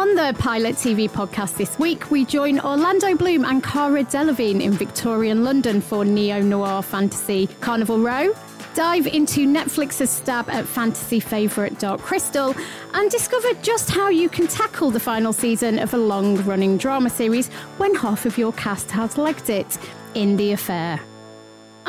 On the Pilot TV podcast this week, we join Orlando Bloom and Cara Delevingne in Victorian London for neo noir fantasy Carnival Row. Dive into Netflix's stab at fantasy favourite Dark Crystal and discover just how you can tackle the final season of a long running drama series when half of your cast has legged it in The Affair.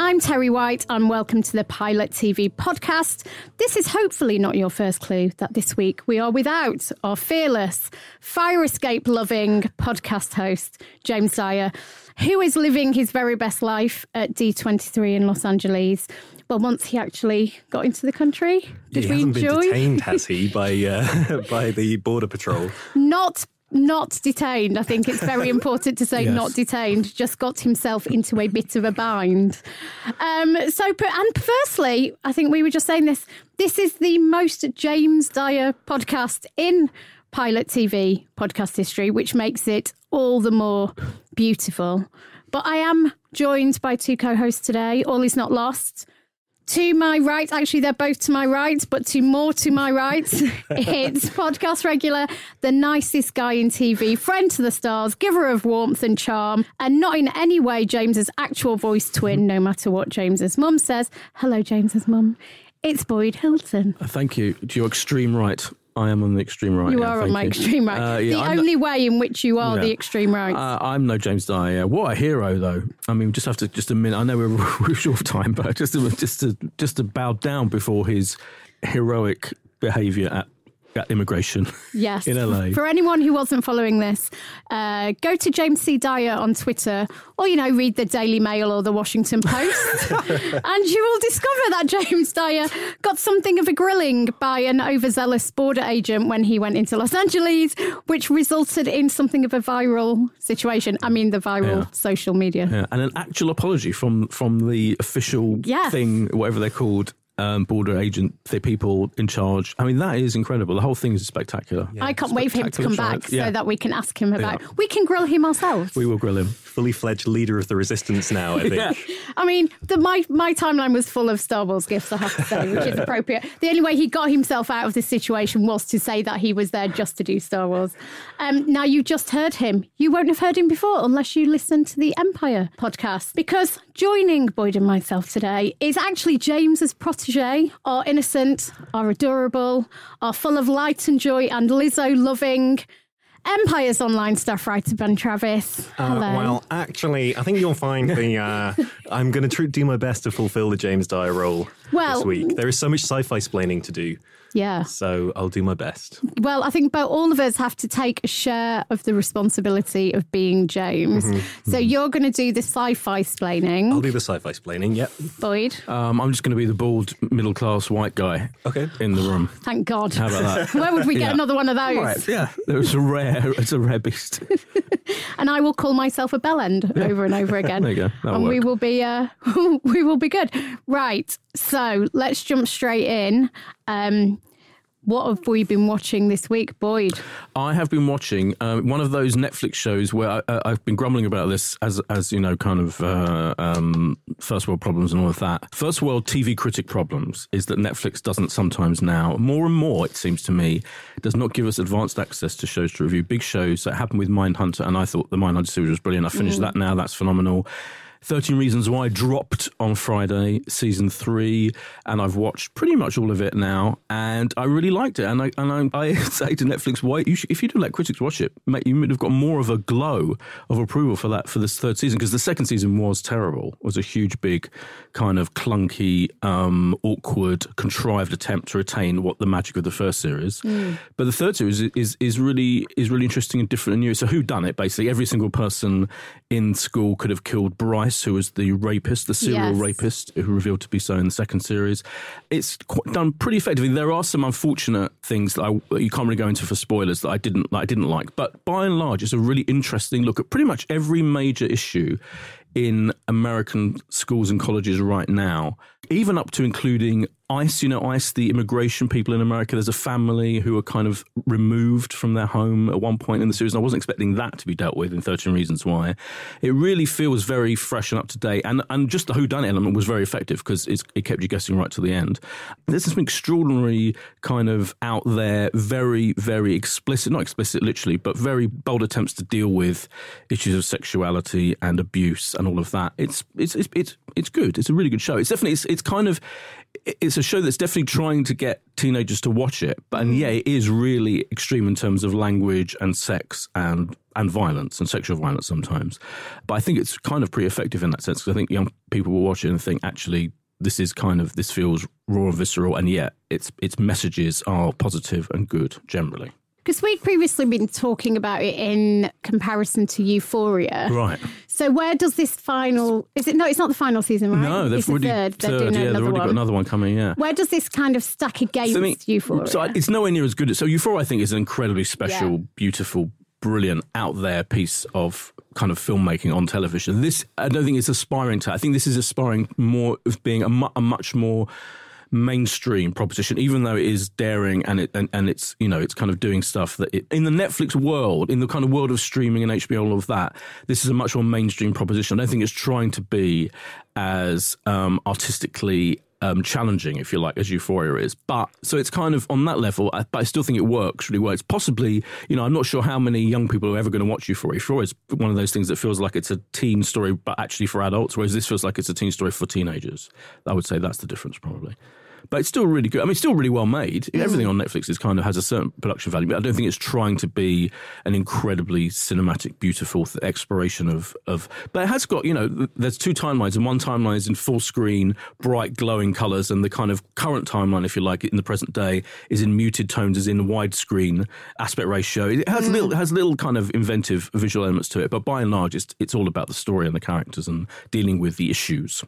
I'm Terry White, and welcome to the Pilot TV podcast. This is hopefully not your first clue that this week we are without our fearless, fire escape loving podcast host, James Dyer, who is living his very best life at D23 in Los Angeles. Well, once he actually got into the country, did he we hasn't enjoy? been detained, has he, by uh, by the border patrol? Not not detained. I think it's very important to say Yes. not detained. Just got himself into a bit of a bind. Um, so, and perversely, I think we were just saying this. This is the most James Dyer podcast in Pilot TV podcast history, which makes it all the more beautiful. But I am joined by two co-hosts today. All is not lost. To my right, actually, they're both to my right, but to more to my right, it's podcast regular, the nicest guy in TV, friend to the stars, giver of warmth and charm, and not in any way James's actual voice twin, no matter what James's mum says. Hello, James's mum. It's Boyd Hilton. Uh, Thank you. To your extreme right. I am on the extreme right. You yeah, are on my you. extreme right. Uh, yeah, the I'm only way in which you are Yeah. the extreme right. Uh, I'm no James Dyer. What a hero, though. I mean, we just have to just a minute. I know we're, we're short of time, but just to, just to just to bow down before his heroic behaviour at, at immigration. Yes. in LA. For anyone who wasn't following this, uh, go to James C. Dyer on Twitter or, you know, read the Daily Mail or the Washington Post. and you will discover that James Dyer got something of a grilling by an overzealous border agent when he went into Los Angeles, which resulted in something of a viral situation. I mean, the viral Yeah. social media. Yeah, and an actual apology from from the official thing, whatever they're called, um, border agent, the people in charge. I mean, that is incredible. The whole thing is spectacular. I can't wait for him to come back. Yeah. so that we can ask him about. Yeah. We can grill him ourselves. We will grill him. Fully fledged leader of the resistance now, I think. Yeah. I mean, the, my my timeline was full of Star Wars gifts, I have to say, which is appropriate. The only way he got himself out of this situation was to say that he was there just to do Star Wars. Um, now you just heard him. You won't have heard him before unless you listen to the Empire podcast, because joining Boyd and myself today is actually James's protege, our innocent, our adorable, our full of light and joy and Lizzo loving. Empire's online staff writer Ben Travis. Uh, well, actually, I think you'll find the. Uh, I'm going to tr- do my best to fulfill the James Dyer role Well- this week. There is so much sci-fi splaining to do, yeah. so I'll do my best. Well, I think about all of us have to take a share of the responsibility of being James. So you're going to do the sci-fi splaining, I'll do the sci-fi splaining. Yep. Boyd. Um, I'm just going to be the bald middle class white guy. Okay. In the room. Thank God. How about that? Where would we get Yeah. another one of those? Yeah, it's a rare, it's a rare beast. And I will call myself a Bell bellend over and over again. There you go. That'll and we will be uh, we will be good. Right. So let's jump straight in. Um, what have we been watching this week, Boyd? I have been watching um, one of those Netflix shows where I, I've been grumbling about this as, as you know, kind of uh, um, first world problems and all of that. First world TV critic problems is that Netflix doesn't sometimes now, more and more, it seems to me, does not give us advanced access to shows to review. Big shows that happened with Mindhunter, and I thought the Mindhunter series was brilliant. I finished that now. That's phenomenal. 13 Reasons Why dropped on Friday, season three, and I've watched pretty much all of it now, and I really liked it. And I and I, I say to Netflix, why you should, if you don't let critics watch it, mate, you would have got more of a glow of approval for that for this third season because the second season was terrible. It was a huge, big, kind of clunky, um, awkward, contrived attempt to retain what the magic of the first series. But the third series is, is is really is really interesting and different and new. So who done it? Basically, every single person in school could have killed Bryce, who was the rapist, the serial Yes. rapist, who revealed to be so in the second series. It's qu- done pretty effectively. There are some unfortunate things that, I, that you can't really go into for spoilers that I didn't that I didn't like, but by and large, it's a really interesting look at pretty much every major issue in American schools and colleges right now. Even up to including ICE, you know, ICE, the immigration people in America. There's a family who are kind of removed from their home at one point in the series. And I wasn't expecting that to be dealt with in 13 Reasons Why. It really feels very fresh and up to date. And, and just the whodunit element was very effective because it kept you guessing right to the end. There's some extraordinary kind of out there, very, very explicit, not explicit literally, but very bold attempts to deal with issues of sexuality and abuse and all of that. It's, it's, it's, it's, it's good. It's a really good show. It's definitely, it's, it's kind of, it's a show that's definitely trying to get teenagers to watch it, but and mm. yeah, it is really extreme in terms of language and sex and and violence and sexual violence sometimes. But I think it's kind of pretty effective in that sense because I think young people will watch it and think actually this is kind of this feels raw and visceral, and yet its its messages are positive and good generally. Because we'd previously been talking about it in comparison to Euphoria. Right. So where does this final is it no, it's not the final season, right? No, they've it's already the third. They're doing yeah, they've already one. got another one coming, yeah. Where does this kind of stack against So, I mean, Euphoria? So it's nowhere near as good. So Euphoria, I think, is an incredibly special, Yeah. beautiful, brilliant, out there piece of kind of filmmaking on television. This, I don't think it's aspiring to. I think this is aspiring more of being a, mu- a much more mainstream proposition, even though it is daring and it and, and it's you know it's kind of doing stuff that it, in the Netflix world, in the kind of world of streaming and HBO, all of that. This is a much more mainstream proposition. I don't think it's trying to be as um, artistically um, challenging, if you like, as Euphoria is. But so it's kind of on that level, I- but I still think it works, really well. It's Possibly, you know, I'm not sure how many young people are ever going to watch Euphoria. Euphoria is one of those things that feels like it's a teen story, but actually for adults, whereas this feels like it's a teen story for teenagers. I would say that's the difference, probably. But it's still really good. I mean, it's still really well made. Everything on Netflix is kind of has a certain production value, but I don't think it's trying to be an incredibly cinematic, beautiful th- exploration of, of. But it has got, you know, th- there's two timelines, and one timeline is in full screen, bright, glowing colors, and the kind of current timeline, if you like, in the present day, is in muted tones, is in widescreen aspect ratio. It has mm. little, has little kind of inventive visual elements to it, but by and large, it's it's all about the story and the characters and dealing with the issues.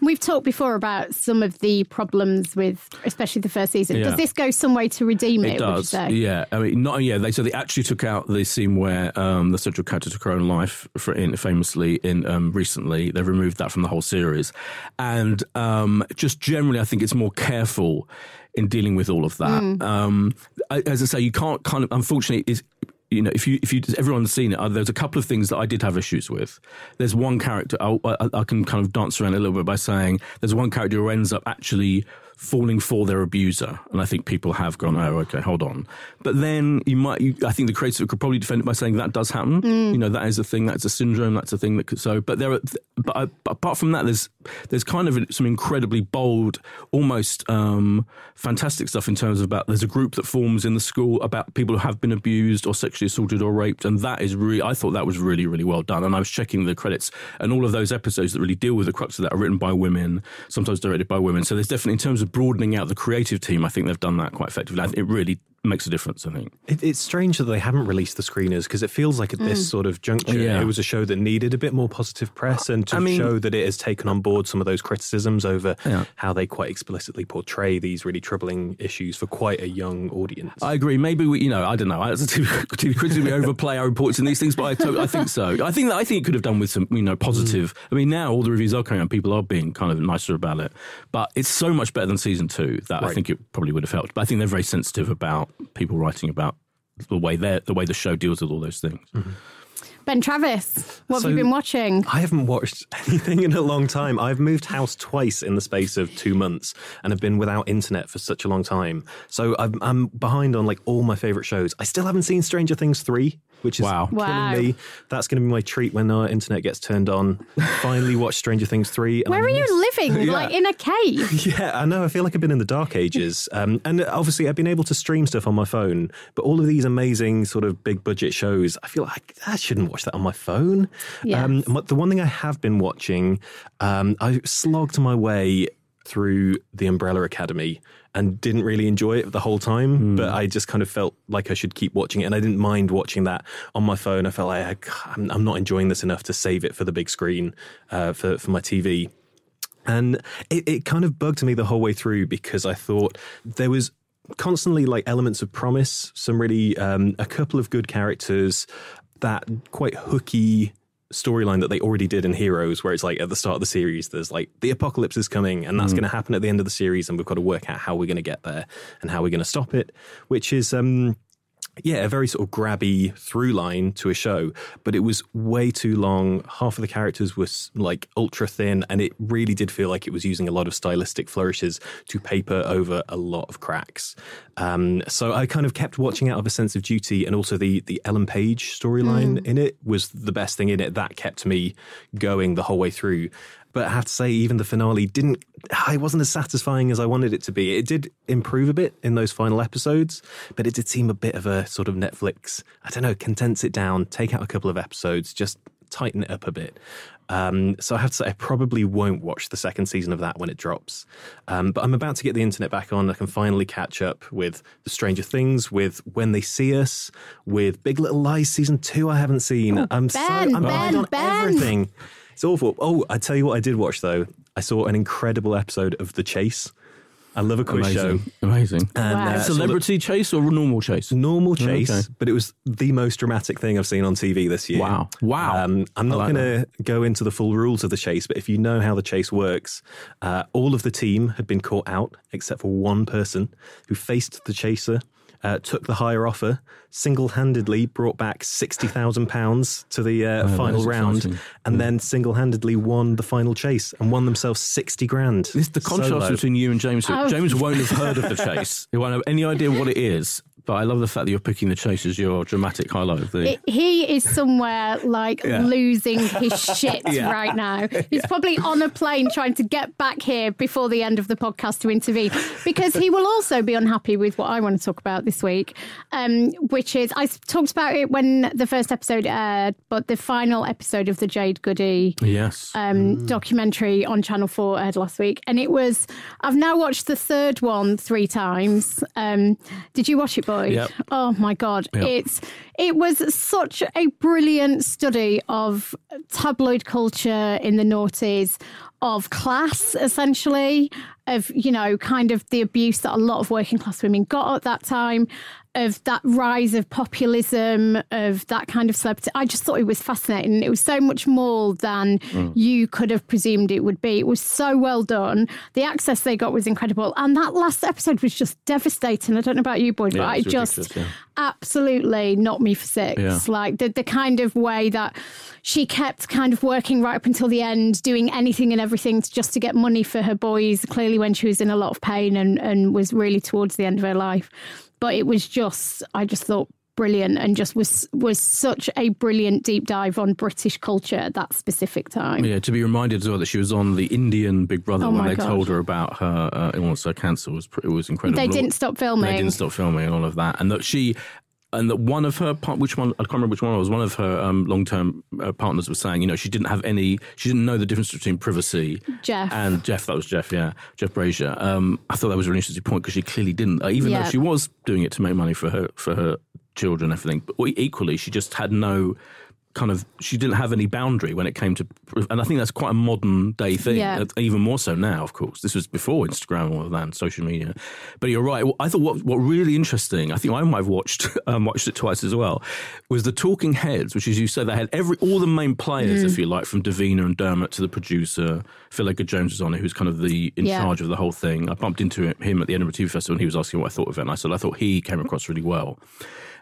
We've talked before about some of the problems with, especially the first season. Yeah. Does this go some way to redeem it? It would you does, say? yeah. I mean, not yeah. They so they actually took out the scene where um, the central character took her own life, for, in, famously in um, recently. They've removed that from the whole series, and um, just generally, I think it's more careful in dealing with all of that. Mm. Um, as I say, you can't kind of unfortunately is. You know, if you if you everyone's seen it, uh, there's a couple of things that I did have issues with. There's one character I, I, I can kind of dance around a little bit by saying there's one character who ends up actually falling for their abuser, and I think people have gone, oh, okay, hold on. But then you might, you, I think the creator could probably defend it by saying that does happen. You know, that is a thing, that's a syndrome, that's a thing that could. So, but there are, but, I, but apart from that, there's there's kind of some incredibly bold, almost um, fantastic stuff in terms of about there's a group that forms in the school about people who have been abused or sexually assaulted or raped, and that is really, I thought that was really, really well done. And I was checking the credits, and all of those episodes that really deal with the crux of that are written by women, sometimes directed by women. So there's definitely, in terms of broadening out the creative team, I think they've done that quite effectively. I It really makes a difference, I think. It, it's strange that they haven't released the screeners because it feels like at this mm. sort of juncture, Yeah. it was a show that needed a bit more positive press and to I mean- show that it has taken on board some of those criticisms over Yeah. how they quite explicitly portray these really troubling issues for quite a young audience. I agree. Maybe we, you know, I don't know. As a TV, TV critic, we overplay our reports in these things, but I, to- I think so. I think that I think it could have done with some, you know, positive. Mm. I mean, now all the reviews are coming out, people are being kind of nicer about it, but it's so much better than season two that I think it probably would have helped. But I think they're very sensitive about people writing about the way they the way the show deals with all those things. Mm-hmm. Ben Travis, what have you been watching? I haven't watched anything in a long time. I've moved house twice in the space of two months and have been without internet for such a long time. So I'm, I'm behind on like all my favorite shows. I still haven't seen Stranger Things 3, which is Wow. killing Wow. me. That's going to be my treat when our internet gets turned on. Finally watch Stranger Things 3. and Where I are you miss- living? Like in a cave? Yeah, I know. I feel like I've been in the dark ages. Um, and obviously, I've been able to stream stuff on my phone. But all of these amazing, sort of big budget shows, I feel like I shouldn't watch that on my phone. Yes. Um, but the one thing I have been watching, um, I slogged my way through the Umbrella Academy and didn't really enjoy it the whole time. But I just kind of felt like I should keep watching it. And I didn't mind watching that on my phone. I felt like I, I'm, I'm not enjoying this enough to save it for the big screen uh, for, for my TV. And it, it kind of bugged me the whole way through because I thought there was constantly like elements of promise, some really, um, a couple of good characters, that quite hooky storyline that they already did in Heroes, where it's like at the start of the series, there's like the apocalypse is coming, and that's Mm. going to happen at the end of the series, and we've got to work out how we're going to get there and how we're going to stop it, which is um, yeah, a very sort of grabby through line to a show, but it was way too long. Half of the characters were like ultra thin, and it really did feel like it was using a lot of stylistic flourishes to paper over a lot of cracks. Um, so I kind of kept watching out of a sense of duty, and also the the Ellen Page storyline in it was the best thing in it. That kept me going the whole way through. But I have to say, even the finale didn't. It wasn't as satisfying as I wanted it to be. It did improve a bit in those final episodes, but it did seem a bit of a sort of Netflix. I don't know, condense it down, take out a couple of episodes, just tighten it up a bit. Um, so I have to say, I probably won't watch the second season of that when it drops. Um, but I'm about to get the internet back on. I can finally catch up with the Stranger Things, with When They See Us, with Big Little Lies season two. I haven't seen. I'm so I'm behind Ben, on Ben. everything. It's awful. Oh, I tell you what, I did watch though. I saw an incredible episode of The Chase. I love a quiz show. Amazing. Amazing. And, Wow. uh, saw the- Celebrity chase or normal chase? normal chase, Okay. but it was the most dramatic thing I've seen on TV this year. Wow. Wow. Um, I'm not like going to go into the full rules of the chase, but if you know how the chase works, uh, all of the team had been caught out except for one person who faced the chaser. Uh, took the higher offer, single-handedly brought back sixty thousand pounds to the uh, that final round, exciting. and then single-handedly won the final chase and won themselves sixty grand. This is the contrast Solo. between you and James. Oh. James won't have heard of the chase. He won't have any idea what it is. But I love the fact that you're picking the chase as your dramatic highlight of the. It- he is somewhere like Yeah. losing his shit Yeah. right now. He's probably on a plane trying to get back here before the end of the podcast to intervene because he will also be unhappy with what I want to talk about this week, um, which is I talked about it when the first episode aired, but the final episode of the Jade Goody yes. um, documentary on Channel 4 aired last week. And it was, I've now watched the third one three times. Um, did you watch it, Boyd? Yep. Oh my God. Yep. It's, it was such a brilliant study of tabloid culture in the noughties, of class, essentially, of, you know, kind of the abuse that a lot of working class women got at that time. Of that rise of populism, of that kind of celebrity. I just thought it was fascinating. It was so much more than mm. you could have presumed it would be. It was so well done. The access they got was incredible. And that last episode was just devastating. I don't know about you, Boyd, Yeah, but I just ridiculous, absolutely knocked me for six. Yeah. Like the, the kind of way that she kept kind of working right up until the end, doing anything and everything to, just to get money for her boys, clearly when she was in a lot of pain and, and was really towards the end of her life. But it was just, I just thought brilliant and just was was such a brilliant deep dive on British culture at that specific time. Yeah, to be reminded as well that she was on the Indian Big Brother Oh when they God. told her about her uh, illness, her cancer was it was incredible. They didn't stop filming. They didn't stop filming and all of that, and that she. And that one of her, par- which one, I can't remember which one it was, one of her um, long term uh, partners was saying, you know, she didn't have any, she didn't know the difference between privacy Jeff. and Jeff, that was Jeff, yeah, Jeff Brazier. Um, I thought that was a really interesting point because she clearly didn't, uh, even Yeah. though she was doing it to make money for her, for her children everything, but equally, she just had no kind of she didn't have any boundary when it came to and I think that's quite a modern day thing Yeah. Uh, even more so now of course this was before Instagram and all of that and social media but you're right I thought what what really interesting I think I might have watched um, watched it twice as well was the talking heads which as you said they had every all the main players Mm. if you like from Davina and Dermot to the producer Phil Edgar Jones was on it who's kind of the in Yeah. charge of the whole thing I bumped into him at the Edinburgh TV Festival and he was asking what I thought of it and I said I thought he came across really well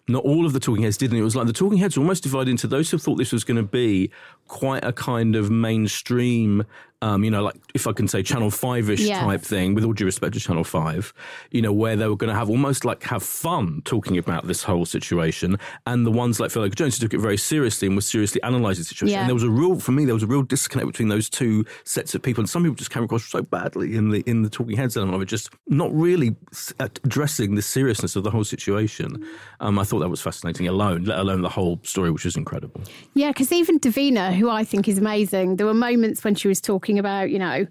not all of the talking heads did, and it was like the talking heads were almost divided into those who thought this was going to be quite a kind of mainstream, um, you know, like if I can say Channel Five ish Yeah. type thing. With all due respect to Channel Five, you know, where they were going to have almost like have fun talking about this whole situation, and the ones like Phil Edgar Jones who took it very seriously and was seriously analysing the situation. Yeah. And there was a real, for me, there was a real disconnect between those two sets of people, and some people just came across so badly in the in the talking heads element of it, just not really addressing the seriousness of the whole situation. Um, I thought that was fascinating alone, let alone the whole story, which is incredible. Yeah, because even Davina, who I think is amazing, there were moments when she was talking about, you know,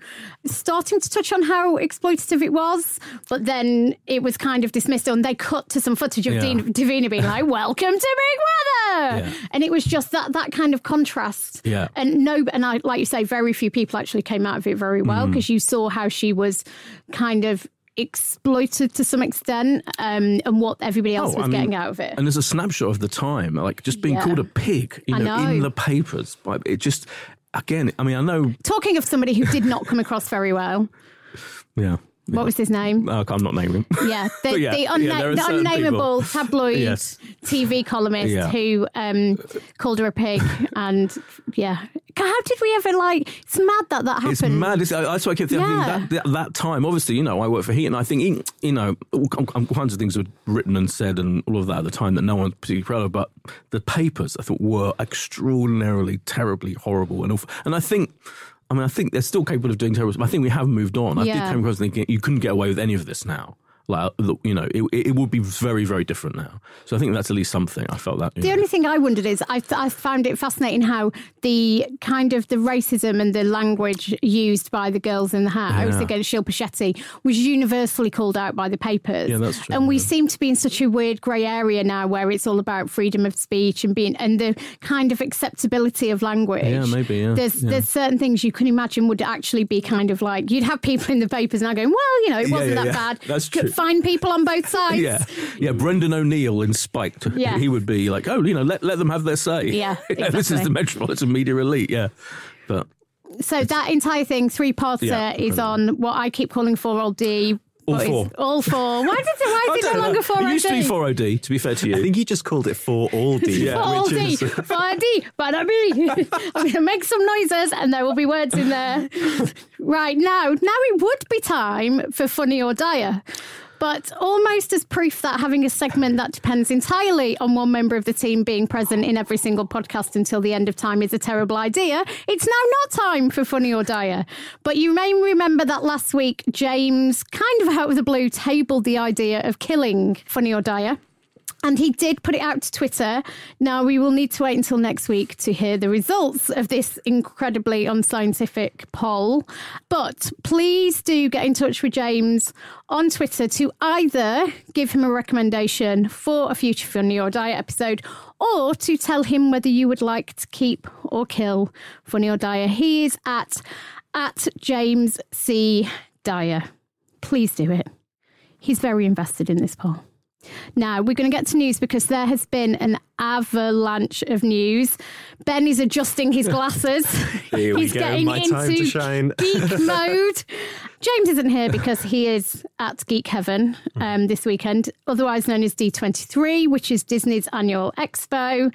starting to touch on how exploitative it was, but then it was kind of dismissed and they cut to some footage of Yeah. Dean, Davina being like, "Welcome to Big Brother," Yeah. and it was just that that kind of contrast. Yeah. and no, and I like you say, very few people actually came out of it very well Mm. because you saw how she was kind of exploited to some extent um, and what everybody else Oh, was I mean, getting out of it. And there's a snapshot of the time, like just being Yeah. called a pig, you know, know. in the papers. It just, again, I mean, I know, Talking of somebody who did not come across very well, yeah. What was his name? Uh, I'm not naming him. Yeah, the, yeah, the, unna- are the unnameable people. tabloid Yes. TV columnist Yeah. who um, called her a pig, and yeah, how did we ever like? It's mad that that happened. It's mad. It's, that's what I kept thinking. Yeah. That, that, that time, obviously, you know, I work for Heat, and I think, you know, all, all kinds of things were written and said and all of that at the time that no one particularly proud of. But the papers, I thought, were extraordinarily, terribly horrible and awful. And I think. I mean, I think they're still capable of doing terrible. stuff. I think we have moved on. I Yeah. did come across thinking you couldn't get away with any of this now. Like, you know, it, it would be very, very different now. So I think that's at least something. I felt that. The know. only thing I wondered is I, I found it fascinating how the kind of the racism and the language used by the girls in the house Yeah. against Shilpa Shetty was universally called out by the papers. Yeah, that's true, And we yeah. seem to be in such a weird grey area now where it's all about freedom of speech and being and the kind of acceptability of language. Yeah, maybe, yeah, There's yeah. there's certain things you can imagine would actually be kind of like you'd have people in the papers now going, well, you know, it wasn't that bad. That's true. Find people on both sides. Yeah, yeah. Brendan O'Neill in Spiked. Yeah. he would be like, oh, you know, let let them have their say. Yeah, exactly. this is the metropolitan media elite. Yeah, but So that entire thing, three parter, Yeah, is on what I keep calling 4OD. All but four. All four. Why did it, why I is it no longer 4OD? It used to be 4OD. To be fair to you, I think you just called it for all D. Yeah. 4OD, is- 4OD, but I mean, I'm going to make some noises and there will be words in there. right, now, now it would be time for Funny or Dire. But almost as proof that having a segment that depends entirely on one member of the team being present in every single podcast until the end of time is a terrible idea, it's now not time for Funny or Dire. But you may remember that last week, James, kind of out of the blue, tabled the idea of killing Funny or Dire. And he did put it out to Twitter. Now, we will need to wait until next week to hear the results of this incredibly unscientific poll. But please do get in touch with James on Twitter to either give him a recommendation for a future Funny or Dire episode or to tell him whether you would like to keep or kill Funny or Dire. He is at, at James C. Dyer. Please do it. He's very invested in this poll. Now, we're going to get to news because there has been an avalanche of news. Ben is adjusting his glasses. Here we He's go, getting my time to into shine. geek mode. James isn't here because he is at Geek Heaven um, this weekend, otherwise known as D23, which is Disney's annual expo.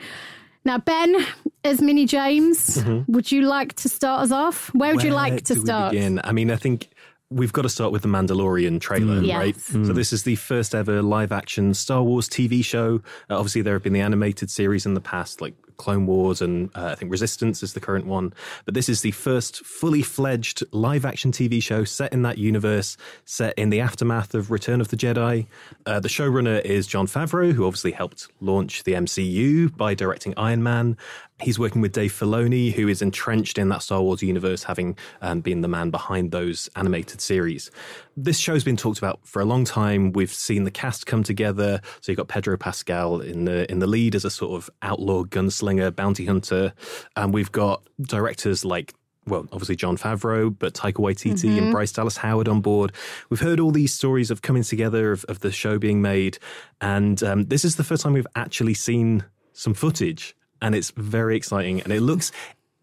Now, Ben, as Mini James, would you like to start us off? Where would you like to start? begin? I mean, I think we've got to start with the Mandalorian trailer, Yes. right? So this is the first ever live action Star Wars TV show. Uh, obviously, there have been the animated series in the past, like Clone Wars and uh, I think Resistance is the current one. But this is the first fully fledged live action TV show set in that universe, set in the aftermath of Return of the Jedi. Uh, the showrunner is Jon Favreau, who obviously helped launch the MCU by directing Iron Man. He's working with Dave Filoni, who is entrenched in that Star Wars universe, having um, been the man behind those animated series. This show's been talked about for a long time. We've seen the cast come together. So you've got Pedro Pascal in the in the lead as a sort of outlaw gunslinger, bounty hunter, and we've got directors like well, obviously Jon Favreau, but Taika Waititi and Bryce Dallas Howard on board. We've heard all these stories of coming together of, of the show being made, and um, this is the first time we've actually seen some footage, and it's very exciting, and it looks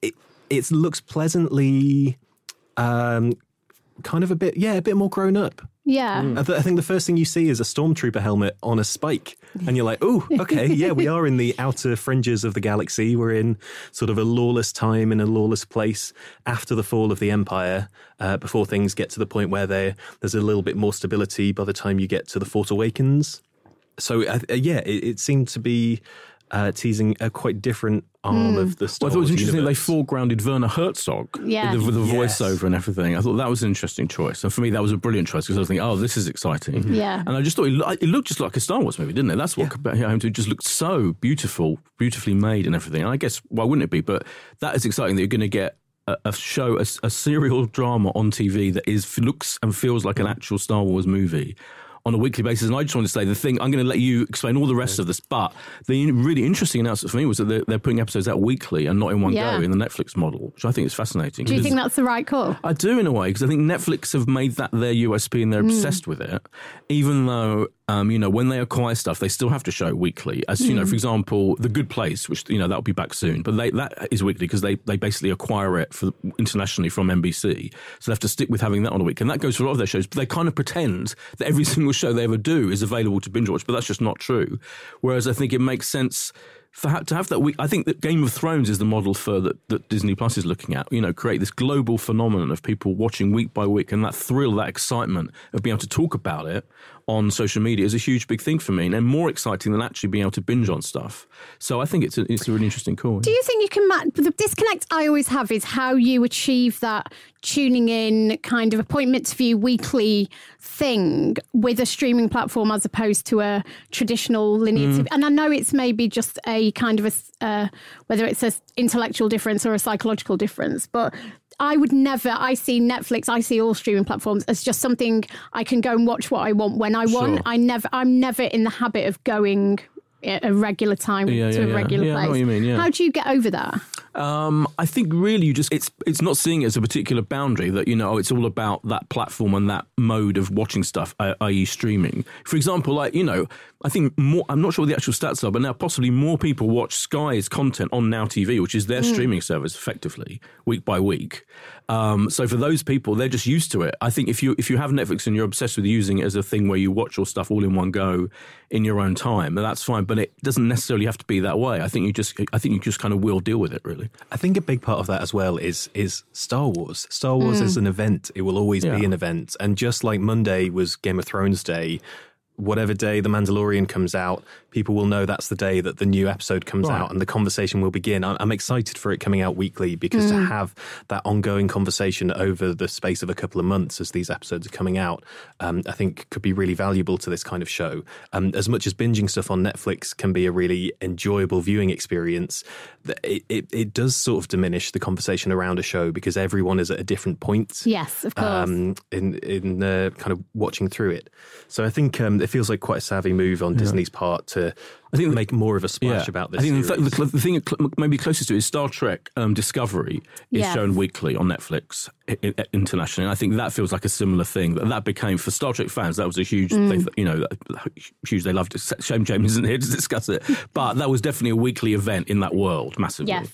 it it looks pleasantly, um, kind of a bit yeah, a bit more grown up. Yeah. I, th- I think the first thing you see is a stormtrooper helmet on a spike, and you're like, "Oh, okay, yeah, we are in the outer fringes of the galaxy. We're in sort of a lawless time in a lawless place after the fall of the Empire, uh, before things get to the point where there's a little bit more stability by the time you get to the Force Awakens." So, uh, uh, yeah, it, it seemed to be uh, teasing a quite different arm hmm. of the Star Well, I thought it was interesting that they foregrounded Werner Herzog Yeah. with the, with the Yes. voiceover and everything. I thought that was an interesting choice. And for me, that was a brilliant choice because I was thinking, oh, this is exciting. Mm-hmm. Yeah. And I just thought it, lo- it looked just like a Star Wars movie, didn't it? That's what Compare Home to just looked so beautiful, beautifully made and everything. And I guess, why wouldn't it be? But that is exciting that you're going to get a, a show, a, a serial drama on TV that is looks and feels like an mm. actual Star Wars movie on a weekly basis. And I just want to say the thing, I'm going to let you explain all the rest of this, but the really interesting announcement for me was that they're, they're putting episodes out weekly and not in one Yeah. go in the Netflix model, which I think is fascinating. Do you think that's the right call? I do in a way because I think Netflix have made that their USP and they're Hmm. obsessed with it. Even though, um, you know, when they acquire stuff, they still have to show weekly. As you Hmm. know, for example, The Good Place, which you know that'll be back soon, but they, that is weekly because they they basically acquire it for internationally from NBC, so they have to stick with having that on a week, and that goes for a lot of their shows. But they kind of pretend that every single show they ever do is available to binge watch, but that's just not true. Whereas I think it makes sense for ha- to have that week. I think that Game of Thrones is the model for that, that Disney Plus is looking at. You know, create this global phenomenon of people watching week by week, and that thrill, that excitement of being able to talk about it on social media is a huge, big thing for me, and more exciting than actually being able to binge on stuff. So I think it's a, it's a really interesting call. Do you think you can match the disconnect I always have is how you achieve that tuning in kind of appointment to view weekly thing with a streaming platform as opposed to a traditional linear TV? And I know it's maybe just a kind of a, uh, whether it's an intellectual difference or a psychological difference, but I would never. I see Netflix. I see all streaming platforms as just something I can go and watch what I want when I want. Sure. I never. I'm never in the habit of going at a regular time Yeah, to yeah, a regular Yeah, I place. know what you mean, yeah. How do you get over that? Um, I think really you just it's it's not seeing it as a particular boundary that you know oh, it's all about that platform and that mode of watching stuff, i- i.e., streaming. For example, like you know, I think more. I'm not sure what the actual stats are, but now possibly more people watch Sky's content on Now TV, which is their streaming service, effectively week by week. Um, so for those people, they're just used to it. I think if you if you have Netflix and you're obsessed with using it as a thing where you watch your stuff all in one go in your own time, then that's fine. But it doesn't necessarily have to be that way. I think you just I think you just kind of will deal with it really. I think a big part of that as well is is Star Wars. Star Wars is an event; it will always Yeah. be an event. And just like Monday was Game of Thrones Day, whatever day The Mandalorian comes out, people will know that's the day that the new episode comes Right. out, and the conversation will begin. I'm, excited for it coming out weekly because to have that ongoing conversation over the space of a couple of months as these episodes are coming out, um, I think could be really valuable to this kind of show. Um, as much as binging stuff on Netflix can be a really enjoyable viewing experience, it, it, it does sort of diminish the conversation around a show because everyone is at a different point Yes, of course. um, in in uh, kind of watching through it. So I think um, it feels like quite a savvy move on Disney's part to I think make more of a splash about this. I think the, series. th- the, the thing cl- maybe closest to it is Star Trek um, Discovery is Yes. shown weekly on Netflix i- i- internationally. And I think that feels like a similar thing. That that became for Star Trek fans. That was a huge, Mm. they, you know, huge. They loved it. Shame James isn't here to discuss it, but that was definitely a weekly event in that world, massively. yes.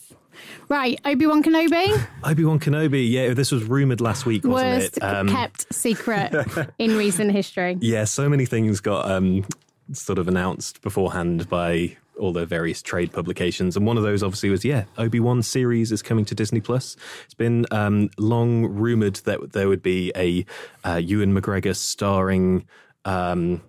Right, Obi Wan Kenobi, Obi Wan Kenobi. Yeah, this was rumored last week, wasn't worst it? Um, kept secret in recent history. yeah, so many things got um, sort of announced beforehand by all the various trade publications, and one of those obviously was yeah, Obi Wan series is coming to Disney Plus. It's been um, long rumored that there would be a uh, Ewan McGregor starring. Um,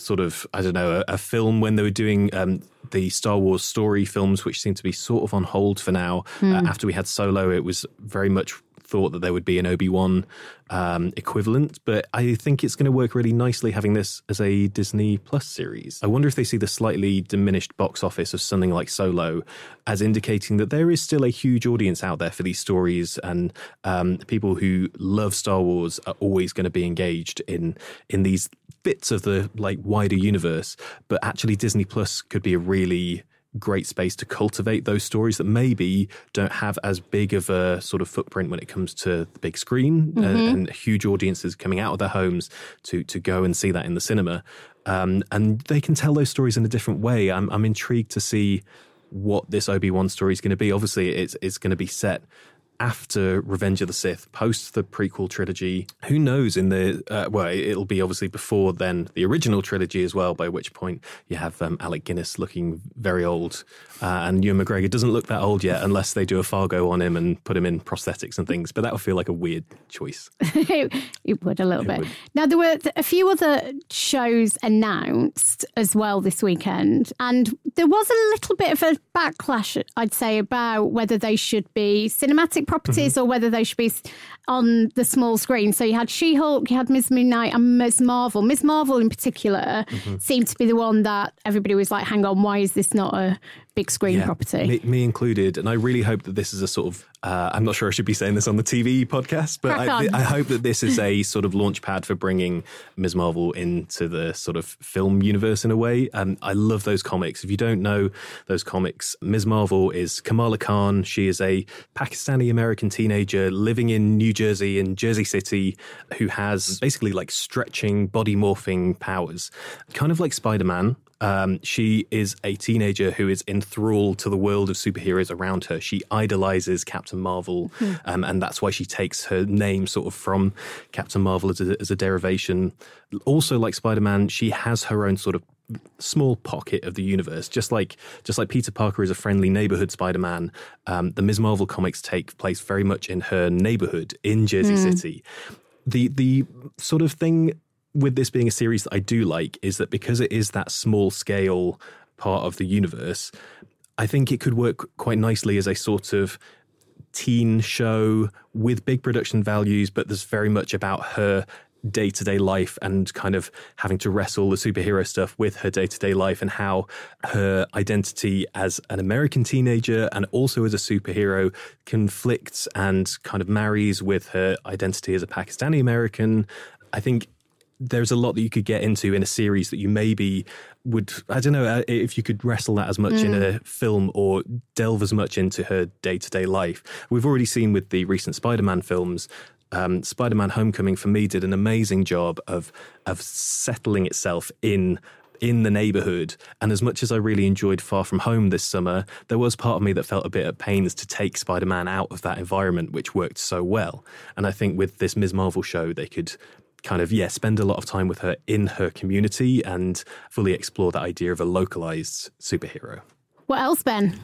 sort of I don't know a, a film when they were doing um, the Star Wars story films, which seem to be sort of on hold for now. Uh, after we had Solo, it was very much thought that there would be an Obi Wan um, equivalent, but I think it's going to work really nicely having this as a Disney Plus series. I wonder if they see the slightly diminished box office of something like Solo as indicating that there is still a huge audience out there for these stories, and um, people who love Star Wars are always going to be engaged in in these bits of the like wider universe. But actually, Disney Plus could be a really great space to cultivate those stories that maybe don't have as big of a sort of footprint when it comes to the big screen and, and huge audiences coming out of their homes to to go and see that in the cinema. Um, and they can tell those stories in a different way. I'm I'm intrigued to see what this Obi Wan story is going to be. Obviously, it's it's going to be set after Revenge of the Sith, post the prequel trilogy. Who knows? In the uh, well, it'll be obviously before then the original trilogy as well. By which point you have um, Alec Guinness looking very old, uh, and Ewan McGregor doesn't look that old yet, unless they do a Fargo on him and put him in prosthetics and things. But that would feel like a weird choice. it would a little bit. would. Now there were a few other shows announced as well this weekend, and there was a little bit of a backlash, I'd say, about whether they should be cinematic properties mm-hmm. or whether they should be on the small screen. So you had She-Hulk, you had Ms. Moon Knight, and Ms. Marvel. Ms. Marvel in particular mm-hmm. seemed to be the one that everybody was like, "Hang on, why is this not a big screen Yeah, property. Me, me included. And I really hope that this is a sort of, uh, I'm not sure I should be saying this on the TV podcast, but I, on. I hope that this is a sort of launch pad for bringing Ms. Marvel into the sort of film universe in a way. And I love those comics. If you don't know those comics, Ms. Marvel is Kamala Khan. She is a Pakistani American teenager living in New Jersey, in Jersey City, who has basically like stretching, body morphing powers, kind of like Spider Man. Um, she is a teenager who is enthralled to the world of superheroes around her. She idolizes Captain Marvel, um, and that's why she takes her name sort of from Captain Marvel as a, as a derivation. Also, like Spider Man, she has her own sort of small pocket of the universe. Just like just like Peter Parker is a friendly neighborhood Spider Man, um, the Ms. Marvel comics take place very much in her neighborhood in Jersey City. The the sort of thing with this being a series that I do like is that because it is that small scale part of the universe, I think it could work quite nicely as a sort of teen show with big production values, but there's very much about her day to day life and kind of having to wrestle the superhero stuff with her day to day life and how her identity as an American teenager and also as a superhero conflicts and kind of marries with her identity as a Pakistani American. I think there's a lot that you could get into in a series that you maybe would I don't know uh, if you could wrestle that as much in a film or delve as much into her day to day life. We've already seen with the recent Spider-Man films. Um, Spider-Man: Homecoming for me did an amazing job of of settling itself in in the neighborhood. And as much as I really enjoyed Far From Home this summer, there was part of me that felt a bit at pains to take Spider Man out of that environment, which worked so well. And I think with this Ms. Marvel show, they could kind of, yeah, spend a lot of time with her in her community and fully explore that idea of a localized superhero. what else, Ben?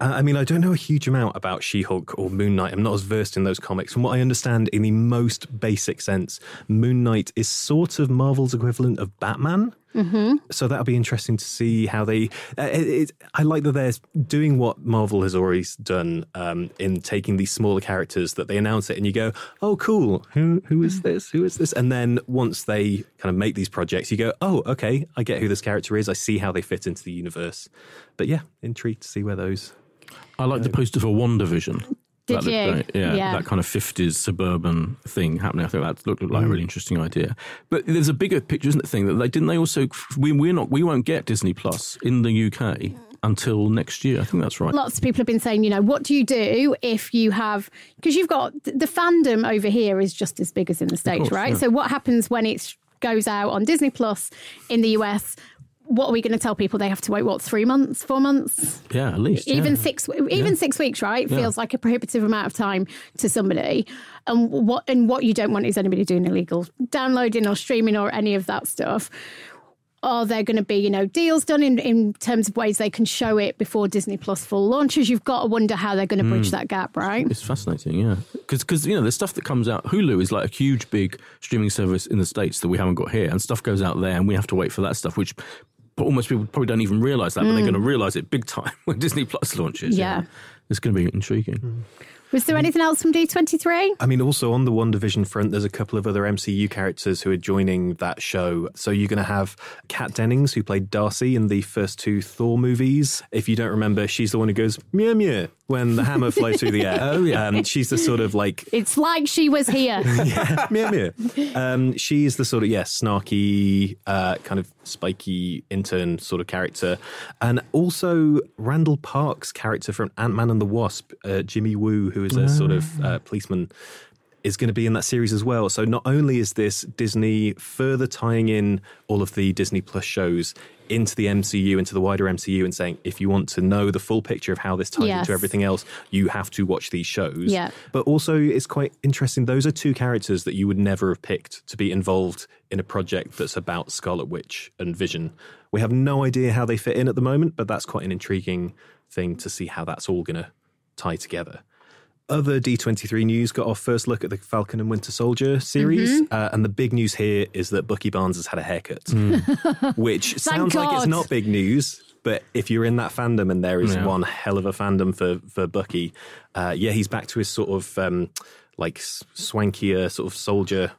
Uh, I mean, I don't know a huge amount about She Hulk or Moon Knight. I'm not as versed in those comics. From what I understand, in the most basic sense, Moon Knight is sort of Marvel's equivalent of Batman. Mm-hmm. So that'll be interesting to see how they. Uh, it, it, I like that they're doing what Marvel has always done um, in taking these smaller characters that they announce it, and you go, "Oh, cool! Who who is this? Who is this?" And then once they kind of make these projects, you go, "Oh, okay, I get who this character is. I see how they fit into the universe." But yeah, intrigued to see where those I like the poster for WandaVision. Did that looked you? great. Yeah, Yeah. that kind of 50s suburban thing happening. I think that looked, looked like a really mm. interesting idea. But there's a bigger picture, isn't it? Thing that they didn't they also we we're not we won't get Disney Plus in the UK mm. until next year. I think that's right. Lots of people have been saying, you know, what do you do if you have, because you've got the fandom over here is just as big as in the States, course, right? yeah. So what happens when it goes out on Disney Plus in the US? What are we going to tell people? They have to wait, what, three months, four months? Yeah, at least even yeah. six even six weeks right Yeah. feels like a prohibitive amount of time to somebody and what and what you don't want is anybody doing illegal downloading or streaming or any of that stuff are there going to be you know deals done in, in terms of ways they can show it before disney plus full launches you've got to wonder how they're going to Mm. bridge that gap right It's fascinating, yeah. because Because you know the stuff that comes out, Hulu is like a huge, big streaming service in the states that we haven't got here, and stuff goes out there, and we have to wait for that stuff, which almost people probably don't even realize that, but they're going to realize it big time when Disney Plus launches. Mm. Yeah. it's going to be intriguing. was there anything else from d23 I mean, also on the WandaVision front, there's a couple of other MCU characters who are joining that show. So you're going to have Kat Dennings, who played Darcy in the first two Thor movies. If you don't remember, she's the one who goes meow meow when the hammer flies through the air. Oh yeah, um, she's the sort of like it's like she was here yeah, meow meow. Um, she's the sort of yeah, snarky, uh, kind of spiky intern sort of character, and also Randall Park's character from Ant Man and the Wasp, uh, Jimmy Woo, who is a sort of uh, policeman. Is going to be in that series as well. So not only is this Disney further tying in all of the Disney Plus shows into the MCU, into the wider MCU, and saying if you want to know the full picture of how this ties Yes. into everything else, you have to watch these shows. Yeah. But also, it's quite interesting. Those are two characters that you would never have picked to be involved in a project that's about Scarlet Witch and Vision. We have no idea how they fit in at the moment, but that's quite an intriguing thing to see how that's all going to tie together. Other D23 news got our first look at the Falcon and Winter Soldier series. Uh, and the big news here is that Bucky Barnes has had a haircut, which sounds like it's not big news. But if you're in that fandom, and there is Yeah. one hell of a fandom for for Bucky, uh, yeah, he's back to his sort of um, like swankier sort of soldier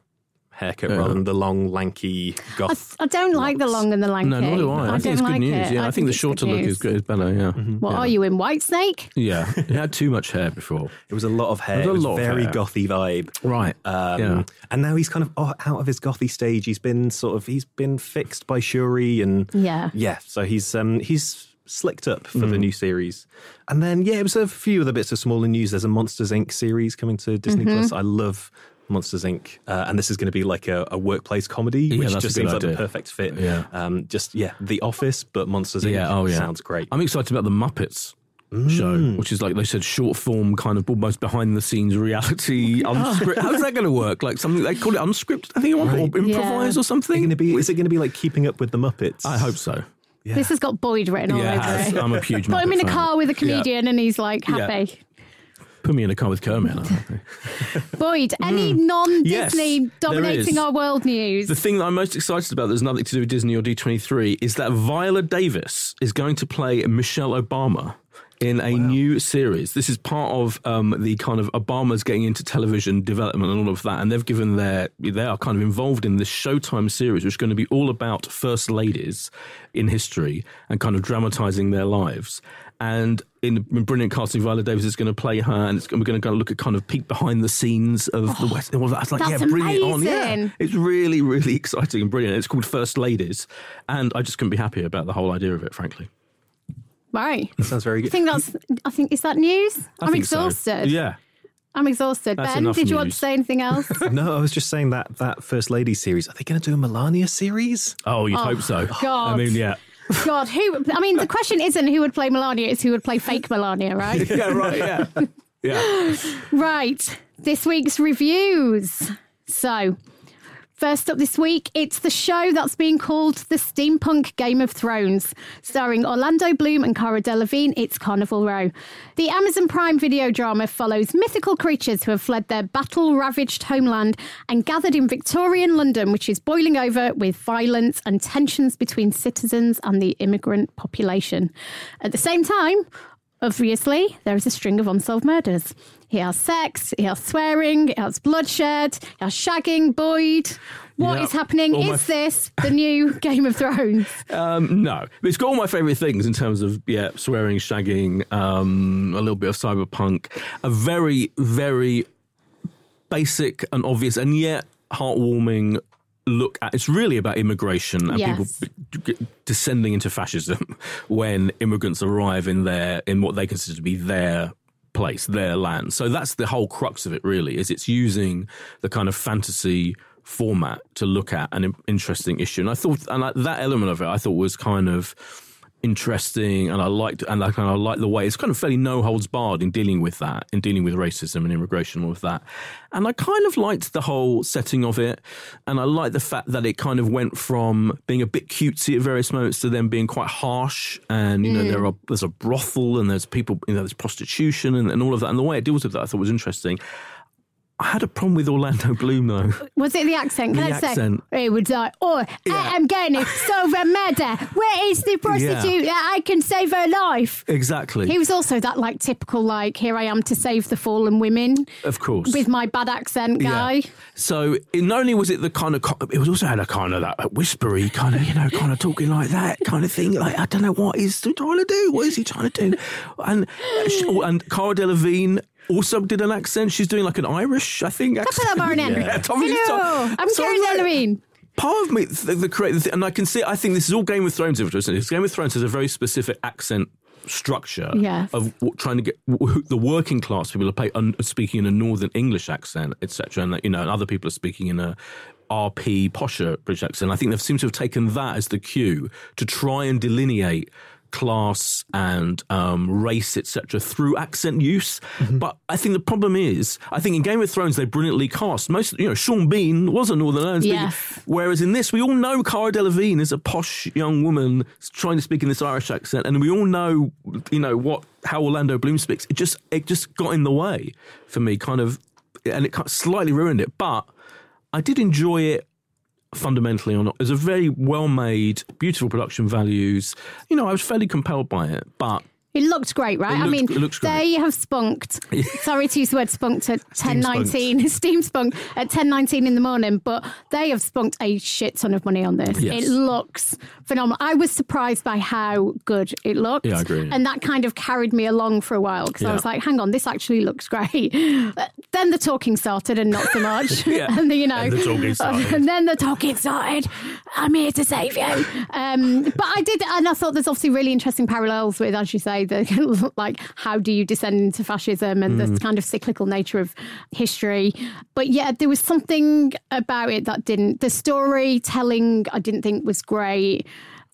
haircut rather than the long, lanky I, goth. I don't like the long and the lanky. No, nor do I. I, think don't it's good like news. it. Yeah, I, think, the shorter look is good. Is better. Yeah. What are you in Whitesnake? Yeah. He had too much hair before. It was a lot of hair. There's a It was lot of very hair. gothy vibe. Right. Um, yeah. And now he's kind of out of his gothy stage. He's been sort of he's been fixed by Shuri and Yeah. yeah. So he's um he's slicked up for Mm. the new series. And then yeah, it was a few other bits of smaller news. There's a Monsters Inc. series coming to Disney Mm-hmm. Plus. I love Monsters Inc. Uh, and this is going to be like a, a workworkplace comedy, Yeah, which that's just a good seems like the perfect fit. Yeah. Um, just yeah, The Office, but Monsters Inc. Yeah. Oh, yeah. sounds great. I'm excited about the Muppets. Mm. Show, which is like they said, short form, kind of almost behind the scenes reality. Unscript. How's that going to work? Like something they call it unscripted, I think, or Right. improvise Yeah. or something. going to be? Is it going to be like Keeping Up with the Muppets? I hope so. Yeah. This has got Boyd written all Yeah, it over has. it. I'm a huge. Put him Muppet in a fan. car with a Yeah. comedian and he's like Yeah. happy. Put me in a car with Kermit. Boyd, any non Disney Mm. Yes, dominating our world news? The thing that I'm most excited about, there's nothing to do with Disney or D23, is that Viola Davis is going to play Michelle Obama in a new series. This is part of um, the kind of Obama's getting into television development and all of that, and they've given their they are kind of involved in this Showtime series, which is going to be all about first ladies in history and kind of dramatizing their lives. And in, in brilliant casting, Viola Davis is going to play her, and it's, we're going to go look at kind of peek behind the scenes of the oh, West. And all that. I was like, yeah, bring it on, yeah. It's really, really exciting and brilliant. It's called First Ladies, and I just couldn't be happier about the whole idea of it, frankly. right. That sounds very good. I think that's. I think is that news? I I'm think so. exhausted. Yeah. I'm exhausted. That's ben, did you want to say anything else? No, I was just saying that that First Lady series. Are they going to do a Melania series? Oh, you'd oh, hope so. God. I mean, yeah. God, who? I mean, the question isn't who would play Melania; it's who would play fake Melania, right? Yeah, right, yeah. Yeah. Right. This week's reviews. So, first up this week, it's the show that's being called the Steampunk Game of Thrones, starring Orlando Bloom and Cara Delevingne. It's Carnival Row. The Amazon Prime video drama follows mythical creatures who have fled their battle ravaged homeland and gathered in Victorian London, which is boiling over with violence and tensions between citizens and the immigrant population. At the same time, Obviously, there is a string of unsolved murders. He has sex, he has swearing, he has bloodshed, he has shagging, Boyd. What is happening? My is f- this the new Game of Thrones? Um, no, it's got all my favourite things in terms of yeah, swearing, shagging, um, a little bit of cyberpunk, a very, very basic and obvious, and yet heartwarming look at. It's really about immigration and Yes. people descending into fascism when immigrants arrive in their in what they consider to be their place, their land. So that's the whole crux of it. Really, is it's using the kind of fantasy format to look at an interesting issue. And I thought, and I, that element of it, I thought was kind of interesting, and I liked, and I kind of like the way it's kind of fairly no holds barred in dealing with that, in dealing with racism and immigration, all of that. And I kind of liked the whole setting of it, and I liked the fact that it kind of went from being a bit cutesy at various moments to then being quite harsh. And you know, there mm. are there's a brothel, and there's people, you know, there's prostitution, and, and all of that. And the way it deals with that, I thought was interesting. I had a problem with Orlando Bloom though. Was it the accent? Can The I say? accent. It was like, oh, I am going to solve a murder. Where is the prostitute that I can save her life? Exactly. He was also that like typical like here I am to save the fallen women of course. with my bad accent guy. Yeah. So it, not only was it the kind of, it was also had a kind of that whispery kind of, you know, kind of talking like that kind of thing. Like I don't know what he's trying to do. What is he trying to do? And oh, and Cara Delevingne also did an accent. She's doing like an Irish, I think. Top of accent. that, Baron Henry. Yeah, Hello, top. I'm So Karen like- part of me, the, the creative, and I can see, I think this is all Game of Thrones influence. Game of Thrones has a very specific accent structure Yes. of trying to get w- the working class people are speaking in a Northern English accent, etc., and you know, and other people are speaking in a RP posher British accent. I think they seem to have taken that as the cue to try and delineate class and um, race, etc., through accent use. But I think the problem is, I think in Game of Thrones they brilliantly cast most. You know, Sean Bean was a Northern Ireland speaker, Yes. whereas in this we all know Cara Delevingne is a posh young woman trying to speak in this Irish accent, and we all know, you know, what how Orlando Bloom speaks. It just it just got in the way for me, kind of, and it kind of slightly ruined it. But I did enjoy it fundamentally or not. It's a very well made, beautiful production values. You know, I was fairly compelled by it, but It looked great, right? It I looked- mean, it looks great. they have spunked. sorry to use the word spunked at ten nineteen. Steam spunked at ten nineteen in the morning, but they have spunked a shit ton of money on this. Yes. It looks phenomenal. I was surprised by how good it looked. Yeah, I agree. And that kind of carried me along for a while because I was like, "Hang on, this actually looks great." But then the talking started, and not so much. Yeah. and the, you know, And the talking and then the talking started. I'm here to save you. Um, but I did, and I thought there's obviously really interesting parallels with, as you say, the like how do you descend into fascism and Mm. the kind of cyclical nature of history. But yeah, there was something about it that didn't. The storytelling I didn't think was great.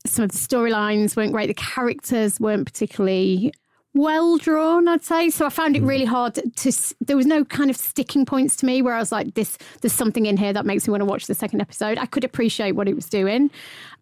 Some of the storylines weren't great. The characters weren't particularly well drawn, I'd say. So I found it really hard to. There was no kind of sticking points to me where I was like, "This, there's something in here that makes me want to watch the second episode." I could appreciate what it was doing,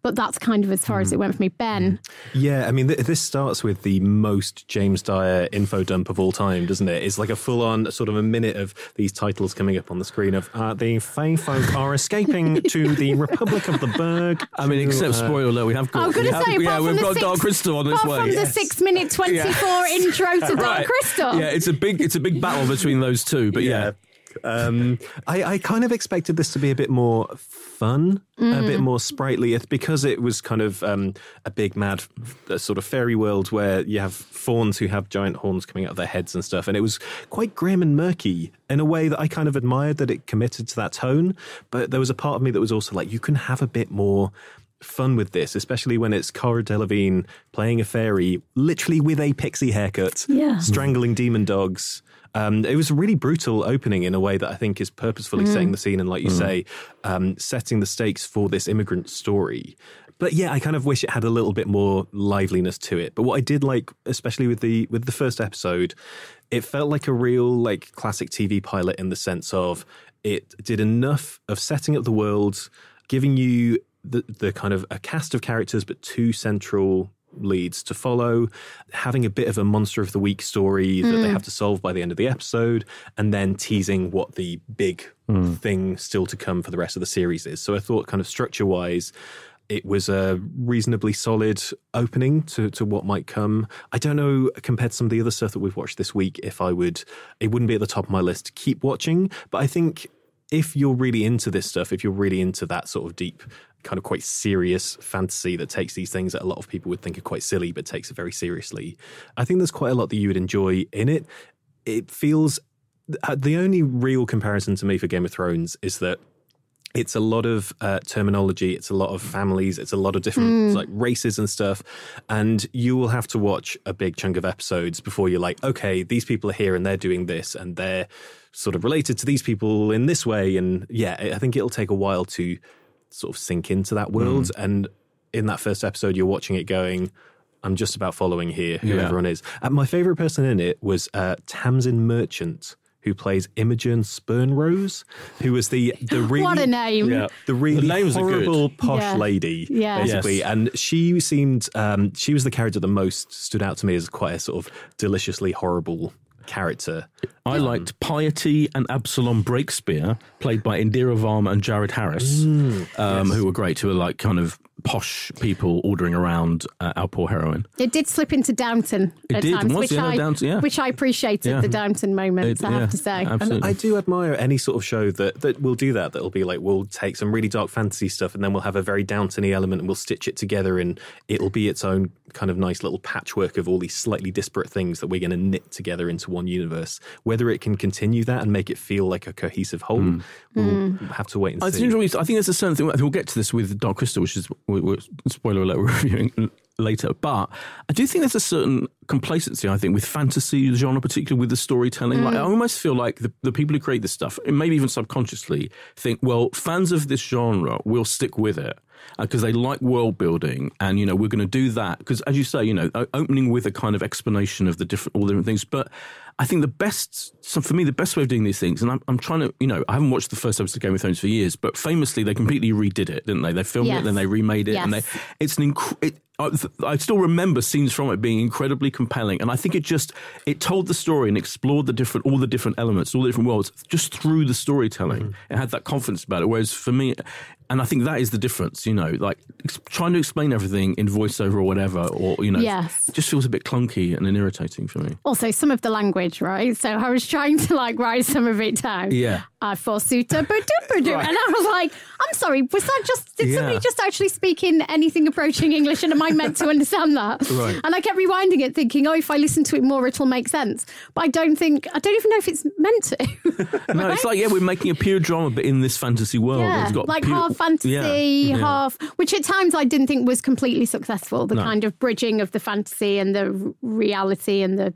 but that's kind of as far as it went for me. Ben, Yeah, I mean, th- this starts with the most James Dyer info dump of all time, doesn't it? It's like a full on sort of a minute of these titles coming up on the screen of uh, the Fey folk are escaping to the Republic of the Burgue. I mean, except uh, spoiler alert, we have got. I'm going we to have- yeah, we've got six, Dark Crystal on its apart way. from the six minute twenty four intro to Dark Right. Crystal. Yeah, it's a big, it's a big battle between those two. But yeah, Um, I, I kind of expected this to be a bit more fun, a bit more sprightly, because it was kind of um, a big, mad uh, sort of fairy world where you have fauns who have giant horns coming out of their heads and stuff. And it was quite grim and murky in a way that I kind of admired that it committed to that tone. But there was a part of me that was also like, you can have a bit more fun with this, especially when it's Cara Delevingne playing a fairy, literally with a pixie haircut, Yeah. strangling demon dogs. Um, it was a really brutal opening in a way that I think is purposefully setting the scene and, like you say, um, setting the stakes for this immigrant story. But yeah, I kind of wish it had a little bit more liveliness to it. But what I did like, especially with the with the first episode, it felt like a real like classic TV pilot in the sense of it did enough of setting up the world, giving you the the kind of a cast of characters, but two central leads to follow, having a bit of a monster of the week story that they hmm. have to solve by the end of the episode, and then teasing what the big hmm. thing still to come for the rest of the series is. So I thought, kind of structure wise, it was a reasonably solid opening to, to what might come. I don't know compared to some of the other stuff that we've watched this week if I would it wouldn't be at the top of my list to keep watching, but I think if you're really into this stuff, if you're really into that sort of deep, kind of quite serious fantasy that takes these things that a lot of people would think are quite silly, but takes it very seriously, I think there's quite a lot that you would enjoy in it. It feels uh, the only real comparison to me for Game of Thrones is that it's a lot of uh, terminology it's a lot of families it's a lot of different like races and stuff and you will have to watch a big chunk of episodes before you're like okay these people are here and they're doing this and they're sort of related to these people in this way and yeah i I think it'll take a while to sort of sink into that world and in that first episode you're watching it going i'm just about following here who Yeah. everyone is. And my favorite person in it was uh, tamsin merchant who plays Imogen Spurnrose, who was the the really What a name. Yeah. the really The names are good. horrible posh Yeah. lady, Yeah. basically. Yes. And she seemed, um, she was the character that most stood out to me as quite a sort of deliciously horrible character. I liked Piety and Absalom Breakspear, played by Indira Varma and Jared Harris, um, who were great, who were like kind of posh people ordering around uh, our poor heroine. It did slip into Downton It at did, times, which, yeah, I, Downton, yeah. which I appreciated Yeah. the Downton moments, It- I have yeah, to say. absolutely. And I do admire any sort of show that, that will do that. That'll be like, we'll take some really dark fantasy stuff and then we'll have a very Downtony element and we'll stitch it together and it'll be its own kind of nice little patchwork of all these slightly disparate things that we're going to knit together into one universe. Whether it can continue that and make it feel like a cohesive whole, we'll have to wait and I see. think, I think there's a certain thing. We'll get to this with Dark Crystal, which is we, we, spoiler alert, we're reviewing later. But I do think there's a certain complacency. I think with fantasy genre, particularly with the storytelling. Like I mm. almost feel like the, the people who create this stuff, and maybe even subconsciously, think, well, fans of this genre will stick with it Uh, because they like world building, and you know we're going to do that because, as you say, you know, opening with a kind of explanation of the different all the different things, but. I think the best, so for me, the best way of doing these things, and I'm, I'm trying to, you know, I haven't watched the first episode of Game of Thrones for years, but famously they completely redid it, didn't they? They filmed Yes. it, then they remade it, and they, it's an inc- it, I, I still remember scenes from it being incredibly compelling, and I think it just it told the story and explored the different all the different elements, all the different worlds just through the storytelling. Mm-hmm. It had that confidence about it. Whereas for me, And I think that is the difference, you know, like trying to explain everything in voiceover or whatever, or, you know, Yes. just feels a bit clunky and irritating for me. Also, some of the language, right? So I was trying to like write some of it down. Yeah. I forsuta, and I was like, I'm sorry, was that just, did somebody just actually speak in anything approaching English and am I meant to understand that? Right. And I kept rewinding it thinking, oh, if I listen to it more, it'll make sense. But I don't think, I don't even know if it's meant to. No, it's like, yeah, we're making a pure drama, but in this fantasy world. Yeah, it's got like pure- half fantasy, Yeah, yeah. half, which at times I didn't think was completely successful. The No. kind of bridging of the fantasy and the reality and the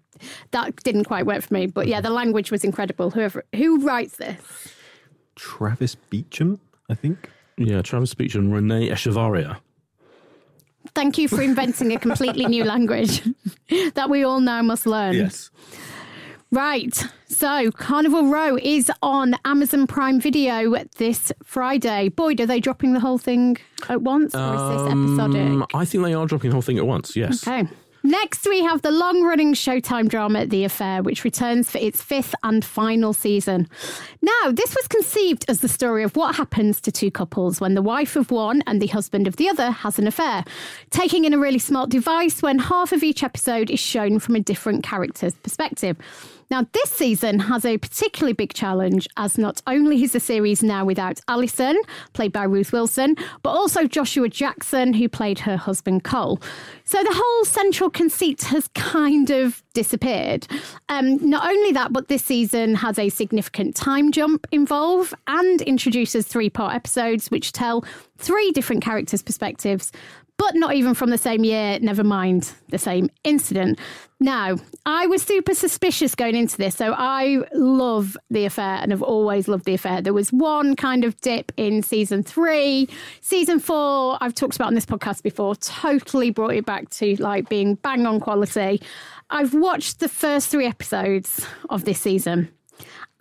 that didn't quite work for me. But yeah, the language was incredible. Whoever who writes this, Travis Beacham, I think. Yeah, Travis Beacham, Renee Echevarria. thank you for inventing a completely new language that we all now must learn. Yes. Right. So Carnival Row is on Amazon Prime Video this Friday. Boyd, are they dropping the whole thing at once, or is this episodic? Um, I think they are dropping the whole thing at once, yes. Okay. Next, we have the long running Showtime drama The Affair, which returns for its fifth and final season. Now, this was conceived as the story of what happens to two couples when the wife of one and the husband of the other has an affair, taking in a really smart device when half of each episode is shown from a different character's perspective. Now, this season has a particularly big challenge as not only is the series now without Alison, played by Ruth Wilson, but also Joshua Jackson, who played her husband Cole. So the whole central conceit has kind of disappeared. Um, not only that, but this season has a significant time jump involved and introduces three part episodes which tell three different characters' perspectives but not even from the same year, never mind the same incident. Now, I was super suspicious going into this, so I love The Affair and have always loved The Affair. There was one kind of dip in season three. Season four, I've talked about on this podcast before, totally brought it back to like being bang on quality. I've watched the first three episodes of this season.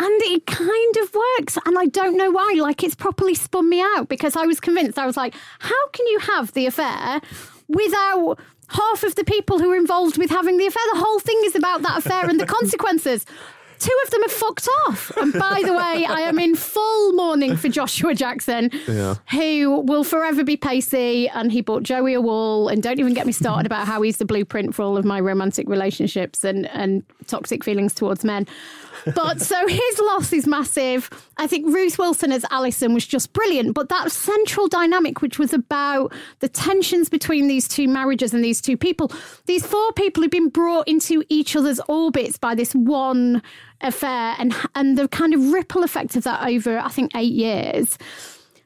And it kind of works. And I don't know why. Like, it's properly spun me out because I was convinced. I was like, how can you have the affair without half of the people who are involved with having the affair? The whole thing is about that affair and the consequences. Two of them have fucked off. And by the way, I am in full mourning for Joshua Jackson, Yeah. who will forever be Pacey. And he bought Joey a wall. And don't even get me started about how he's the blueprint for all of my romantic relationships and, and toxic feelings towards men. But so his loss is massive. I think Ruth Wilson as Alison was just brilliant. But that central dynamic, which was about the tensions between these two marriages and these two people, these four people who've been brought into each other's orbits by this one affair and and the kind of ripple effect of that over, I think, eight years.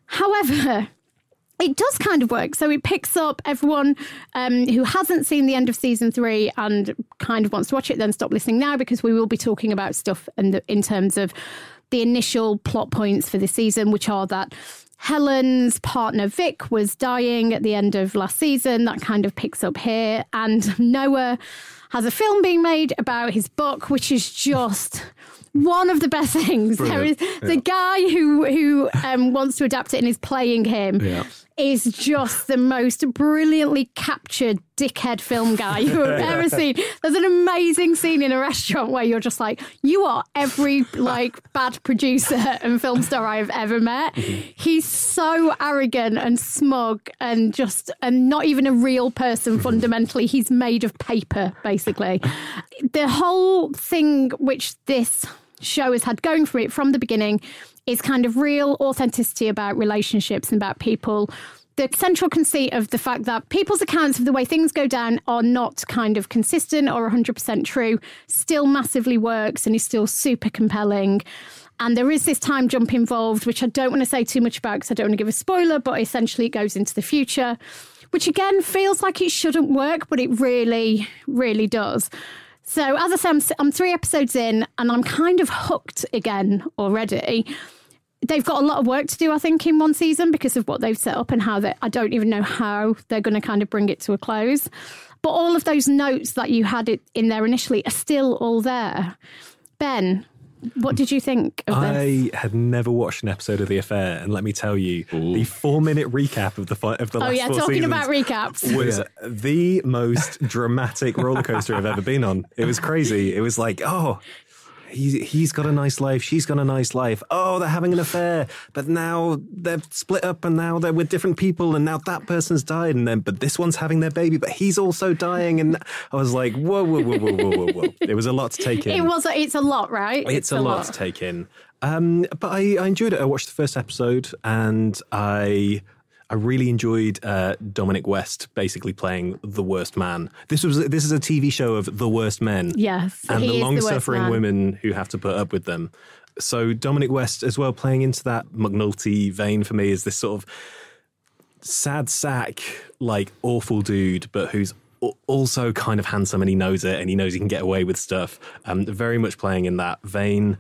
However, it does kind of work. So it picks up everyone um, who hasn't seen the end of season three and kind of wants to watch it, then stop listening now because we will be talking about stuff in, the, in terms of the initial plot points for the season, which are that Helen's partner Vic was dying at the end of last season. That kind of picks up here. And Noah has a film being made about his book, which is just one of the best things. There is Brilliant. the guy who who um, wants to adapt it and is playing him Yeah. Is just the most brilliantly captured dickhead film guy you've ever seen. There's an amazing scene in a restaurant where you're just like, you are every like bad producer and film star I've ever met. Mm-hmm. He's so arrogant and smug and just and not even a real person mm-hmm. fundamentally. He's made of paper, basically. The whole thing which this show has had going for it from the beginning is kind of real authenticity about relationships and about people. The central conceit of the fact that people's accounts of the way things go down are not kind of consistent or 100% true still massively works and is still super compelling. And there is this time jump involved, which I don't want to say too much about because I don't want to give a spoiler, but essentially it goes into the future, which again feels like it shouldn't work, but it really, really does. So, as I say, I'm, I'm three episodes in and I'm kind of hooked again already. They've got a lot of work to do, I think, in one season because of what they've set up and how they, I don't even know how they're going to kind of bring it to a close. But all of those notes that you had it in there initially are still all there. Ben, what did you think of this? I had never watched an episode of The Affair, and let me tell you, the four-minute recap of the fi- of the Oh last yeah, four talking seasons about recaps. was the most dramatic roller coaster I've ever been on. It was crazy. It was like, oh, He, he's got a nice life. She's got a nice life. Oh, they're having an affair, but now they're split up, and now they're with different people, and now that person's died, and then but this one's having their baby, but he's also dying, and I was like, whoa, whoa, whoa, whoa, whoa, whoa, whoa. It was a lot to take in. It was. A, it's a lot, right? It's, a, lot, to take in. Um, but I, I enjoyed it. I watched the first episode, and I. I really enjoyed uh, Dominic West basically playing the worst man. This was this is a TV show of the worst men, Yes, and the long-suffering man. women who have to put up with them. So Dominic West as well playing into that McNulty vein for me is this sort of sad sack, like awful dude, but who's also kind of handsome and he knows it and he knows he can get away with stuff. Um, very much playing in that vein.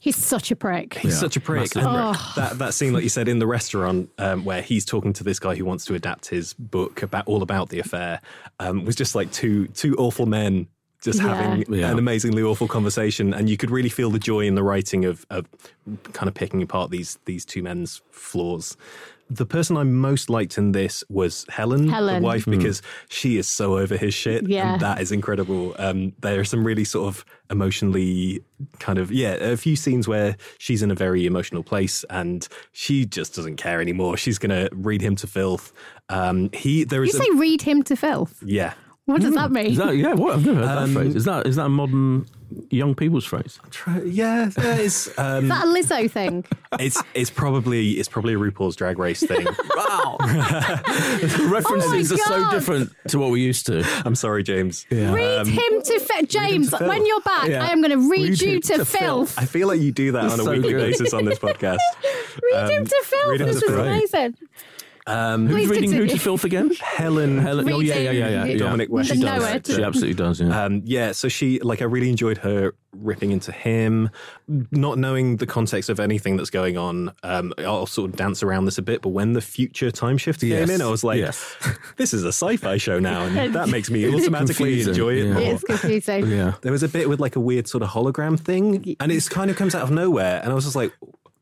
He's such a prick. He's Yeah, such a prick. massive And prick. That that scene, like you said, in the restaurant, um, where he's talking to this guy who wants to adapt his book about all about the affair, um, was just like two two awful men just Yeah. having Yeah. an amazingly awful conversation, and you could really feel the joy in the writing of, of kind of picking apart these these two men's flaws. The person I most liked in this was Helen, Helen. the wife, because she is so over his shit. Yeah. And that is incredible. Um, there are some really sort of emotionally kind of, yeah, a few scenes where she's in a very emotional place and she just doesn't care anymore. She's going to read him to filth. Um, he, there is. You is, a, say read him to filth. yeah. What does that mean? Is that, yeah, what? I've never heard Um, that phrase. Is that is that a modern young people's phrase? Try, yeah, yeah, it's, um, Is that a Lizzo thing? it's, it's probably, it's probably a RuPaul's drag race thing. Wow. References are so Oh God. different to what we used to. I'm sorry, James. read him to filth. James, to filth. when you're back, Yeah. I am going to read, Read you him to, to filth. I feel like you do that on a so weekly good. basis on this podcast. Read him to Phil. read him This to is filth. amazing. Um, Please Who's reading Who to Filth again? Helen, Helen. Oh, yeah, yeah, yeah, yeah. Yeah. Dominic West. She does. to- She absolutely does, yeah. Um, yeah, so she like I really enjoyed her ripping into him, not knowing the context of anything that's going on. Um, I'll sort of dance around this a bit, but when the future time shift Yes. came in, I was like, Yes. "This is a sci-fi show now," and that makes me automatically Confusing, enjoy it yeah. more. It's confusing. yeah. There was a bit with like a weird sort of hologram thing, and it kind of comes out of nowhere, and I was just like,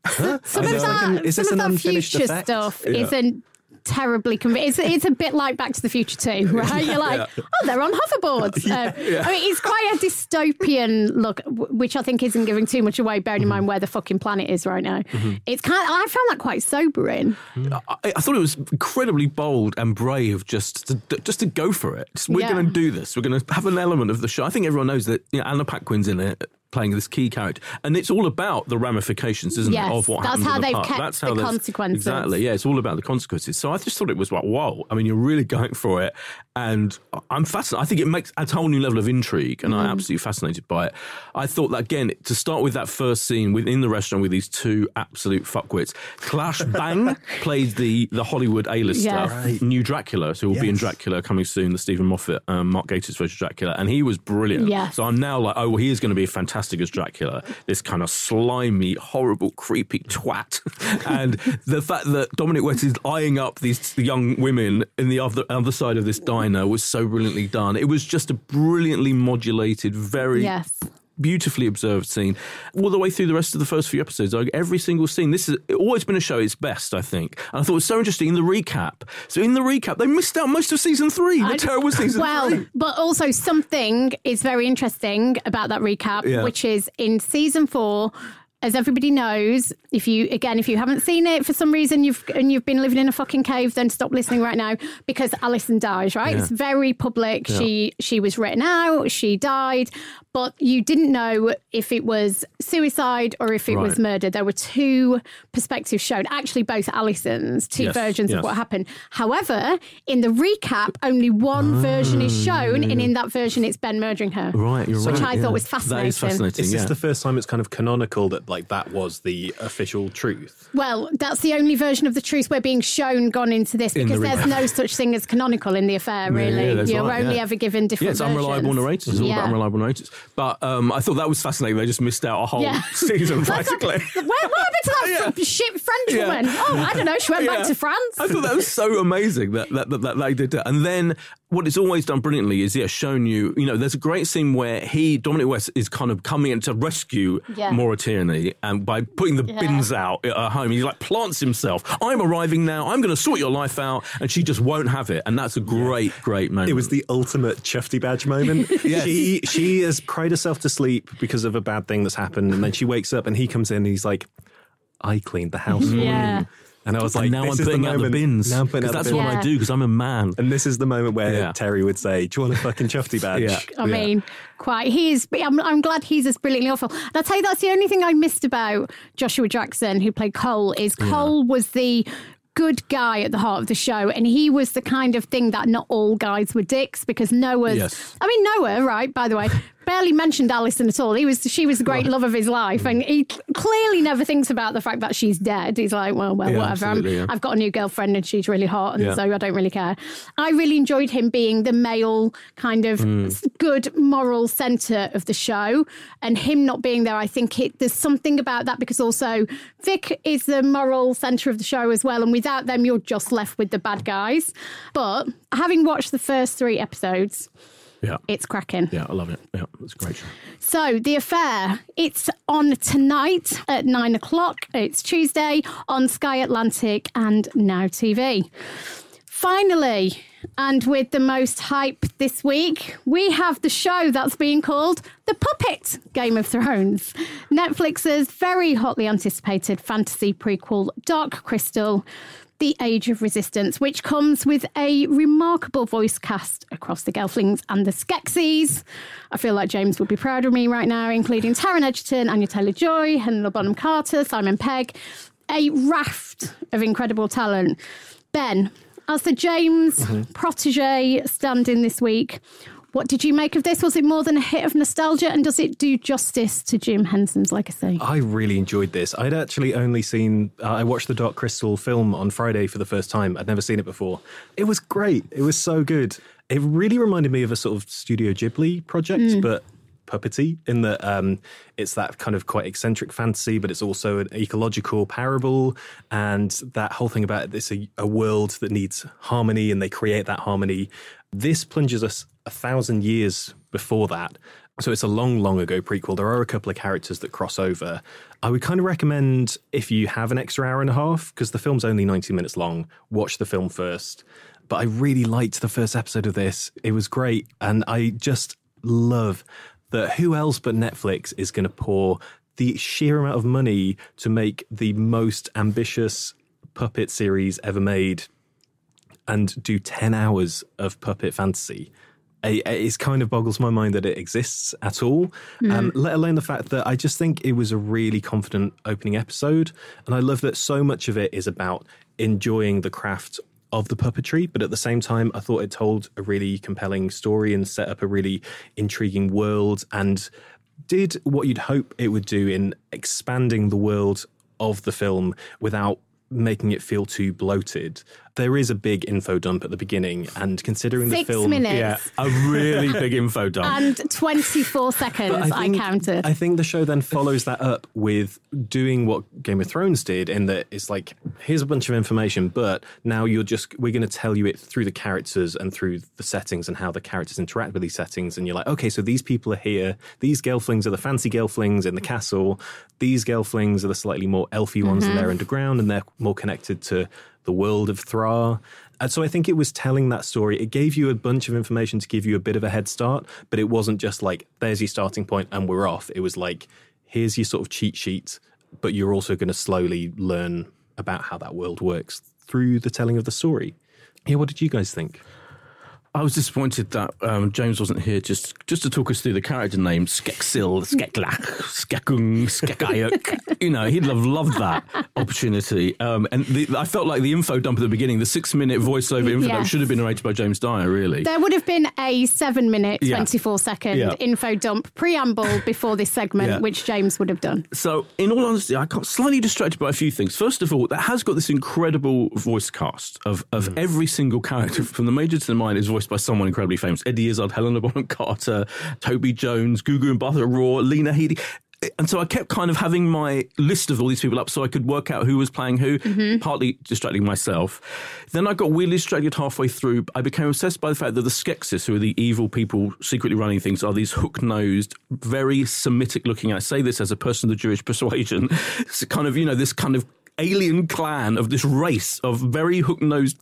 huh? Some Is of this like an- is some this of an that unfinished future effect? stuff Yeah. isn't terribly convincing. It's, it's a bit like Back to the Future too, right? You're like, oh, they're on hoverboards. Um, I mean, it's quite a dystopian look, which I think isn't giving too much away, bearing in mind mm-hmm. where the fucking planet is right now. Mm-hmm. It's kind. Of, I found that quite sobering. Mm-hmm. I, I thought it was incredibly bold and brave just to, just to go for it. Just, we're Yeah. going to do this. We're going to have an element of the show. I think everyone knows that you know, Anna Paquin's in it playing this key character, and it's all about the ramifications, isn't Yes, it, of what that's happens how in the they've kept That's the how there's- consequences. Exactly. Yeah, it's all about the consequences. So I just thought it was like, whoa. I mean, you're really going for it, and I'm fascinated. I think it makes a whole new level of intrigue, and Mm. I'm absolutely fascinated by it. I thought that again to start with that first scene within the restaurant with these two absolute fuckwits. Claes Bang plays the the Hollywood A-lister, Yes. Right. new Dracula, so will be in Dracula coming soon, the Steven Moffat, um, Mark Gatiss version of Dracula, and he was brilliant. Yes. So I'm now like, oh, well, he is going to be a fantastic as Dracula. This kind of slimy, horrible, creepy twat, and the fact that Dominic West is eyeing up these young women in the other other side of this diner was so brilliantly done. It was just a brilliantly modulated, very Yes. Beautifully observed scene all the way through the rest of the first few episodes. Like every single scene, this has always been a show its best, I think. And I thought it was so interesting in the recap. So in the recap, they missed out most of season three, the I- terrible season well, three. but also something is very interesting about that recap, Yeah. which is in season four. As everybody knows, if you again, if you haven't seen it for some reason, you've and you've been living in a fucking cave, then stop listening right now because Alison dies. Right, Yeah. it's very public. She she was written out. She died, but you didn't know if it was suicide or if it was murder. There were two perspectives shown. Actually, both Alison's two Yes, versions yes. of what happened. However, in the recap, only one version is ah, shown, and in that version, it's Ben murdering her. Right, you're Which right. I yeah. thought was That is fascinating. fascinating. Is yeah. this the first time it's kind of canonical that like that was the official truth? Well, that's the only version of the truth we're being shown gone into this In the because there's no such thing as canonical in the affair, really. yeah, that's You're right, only yeah. ever given different Yeah, it's unreliable narrators. It's all Yeah. about unreliable narrators. But um, I thought that was fascinating. They just missed out a whole Yeah. season, like- practically. where, what happened to that Yeah. shit French Yeah. woman? Oh, I don't know. She went back to France. I thought that was so amazing that that, that, that they did that. And then what it's always done brilliantly is yeah, shown you, you know, there's a great scene where he, Dominic West, is kind of coming in to rescue Yeah. Maura Tierney and by putting the Yeah. bins out at her home, he like plants himself. I'm arriving now. I'm going to sort your life out. And she just won't have it. And that's a great, great moment. It was the ultimate Chufty Badge moment. She she has cried herself to sleep because of a bad thing that's happened, and then she wakes up and he comes in and he's like, "I cleaned the house for Yeah. you." And I was like, and now I'm is putting out the moment- bins. Now I'm putting Because out that's the what bins. I do because I'm a man. And this is the moment where Yeah. Terri would say, "Do you want a fucking Chufty Badge?" Yeah. I mean, quite. He is. I'm, I'm glad he's as brilliantly awful. And I'll tell you, that's the only thing I missed about Joshua Jackson, who played Cole, is Cole was the good guy at the heart of the show, and he was the kind of thing that not all guys were dicks because Noah's. Yes. I mean, Noah, right? By the way. Barely mentioned Alison at all. He was, she was the great love of his life, and he mm. clearly never thinks about the fact that she's dead. He's like, well, well, Yeah, whatever. Yeah. I've got a new girlfriend, and she's really hot, and Yeah. so I don't really care. I really enjoyed him being the male kind of mm. s- good moral center of the show, and him not being there. I think it, there's something about that because also Vic is the moral center of the show as well, and without them, you're just left with the bad guys. But having watched the first three episodes, Yeah. it's cracking. Yeah, I love it. Yeah, it's a great show. So, The Affair, it's on tonight at nine o'clock. It's Tuesday on Sky Atlantic and Now TV. Finally, and with the most hype this week, we have the show that's being called The Puppet Game of Thrones. Netflix's very hotly anticipated fantasy prequel, Dark Crystal. The Age of Resistance, which comes with a remarkable voice cast across the Gelflings and the Skeksis. I feel like James would be proud of me right now, including Taron Egerton, Anya Taylor Joy, Helena Bonham Carter, Simon Pegg. A raft of incredible talent. Ben, as the James mm-hmm. protege stand in this week, what did you make of this? Was it more than a hit of nostalgia? And does it do justice to Jim Henson's legacy? I really enjoyed this. I'd actually only seen, uh, I watched the Dark Crystal film on Friday for the first time. I'd never seen it before. It was great. It was so good. It really reminded me of a sort of Studio Ghibli project, but puppety in that um, it's that kind of quite eccentric fantasy, but it's also an ecological parable. And that whole thing about this a, a world that needs harmony and they create that harmony. This plunges us a thousand years before that. So it's a long, long ago prequel. There are a couple of characters that cross over. I would kind of recommend if you have an extra hour and a half, because the film's only 90 minutes long, watch the film first. But I really liked the first episode of this. It was great. And I just love that who else but Netflix is going to pour the sheer amount of money to make the most ambitious puppet series ever made and do 10 hours of puppet fantasy. It kind of boggles my mind that it exists at all, um, let alone the fact that I just think it was a really confident opening episode. And I love that so much of it is about enjoying the craft of the puppetry, but at the same time, I thought it told a really compelling story and set up a really intriguing world and did what you'd hope it would do in expanding the world of the film without making it feel too bloated. There is a big info dump at the beginning, and considering Six the film, minutes. Yeah, a really big info dump. And 24 seconds, I, think, counted. I think the show then follows that up with doing what Game of Thrones did, in that it's like, here's a bunch of information, but now you're just, we're going to tell you it through the characters and through the settings and how the characters interact with these settings. And you're like, okay, so these people are here. These Gelflings are the fancy Gelflings in the castle. These Gelflings are the slightly more elfy ones, and mm-hmm. they're underground and they're more connected to the world of Thra. And so I think it was telling that story. It gave you a bunch of information to give you a bit of a head start, but it wasn't just like, there's your starting point and we're off. It was like, here's your sort of cheat sheet, but you're also going to slowly learn about how that world works through the telling of the story. Yeah, what did you guys think? I was disappointed that um, James wasn't here just just to talk us through the character names Skeksil, Skeklach, Skekung, Skekayuk. you know, he'd have loved that opportunity. Um, and the, I felt like the info dump at the beginning, the six minute voiceover info dump should have been narrated by James Dyer, really. There would have been a seven minute, Yeah. 24 second Yeah. info dump preamble before this segment, Yeah. which James would have done. So, in all honesty, I got slightly distracted by a few things. First of all, that has got this incredible voice cast of, of every single character, from the major to the minor, is voiced by someone incredibly famous. Eddie Izzard, Helena Bonham Carter, Toby Jones, Gugu Mbatha-Raw, Lena Headey. and so I kept kind of having my list of all these people up so I could work out who was playing who, Mm-hmm. partly distracting myself. Then I got weirdly distracted halfway through. I became obsessed by the fact that the Skeksis, who are the evil people secretly running things, are these hook nosed, very Semitic looking. I say this as a person of the Jewish persuasion. It's kind of, you know, this kind of alien clan of this race of very hook nosed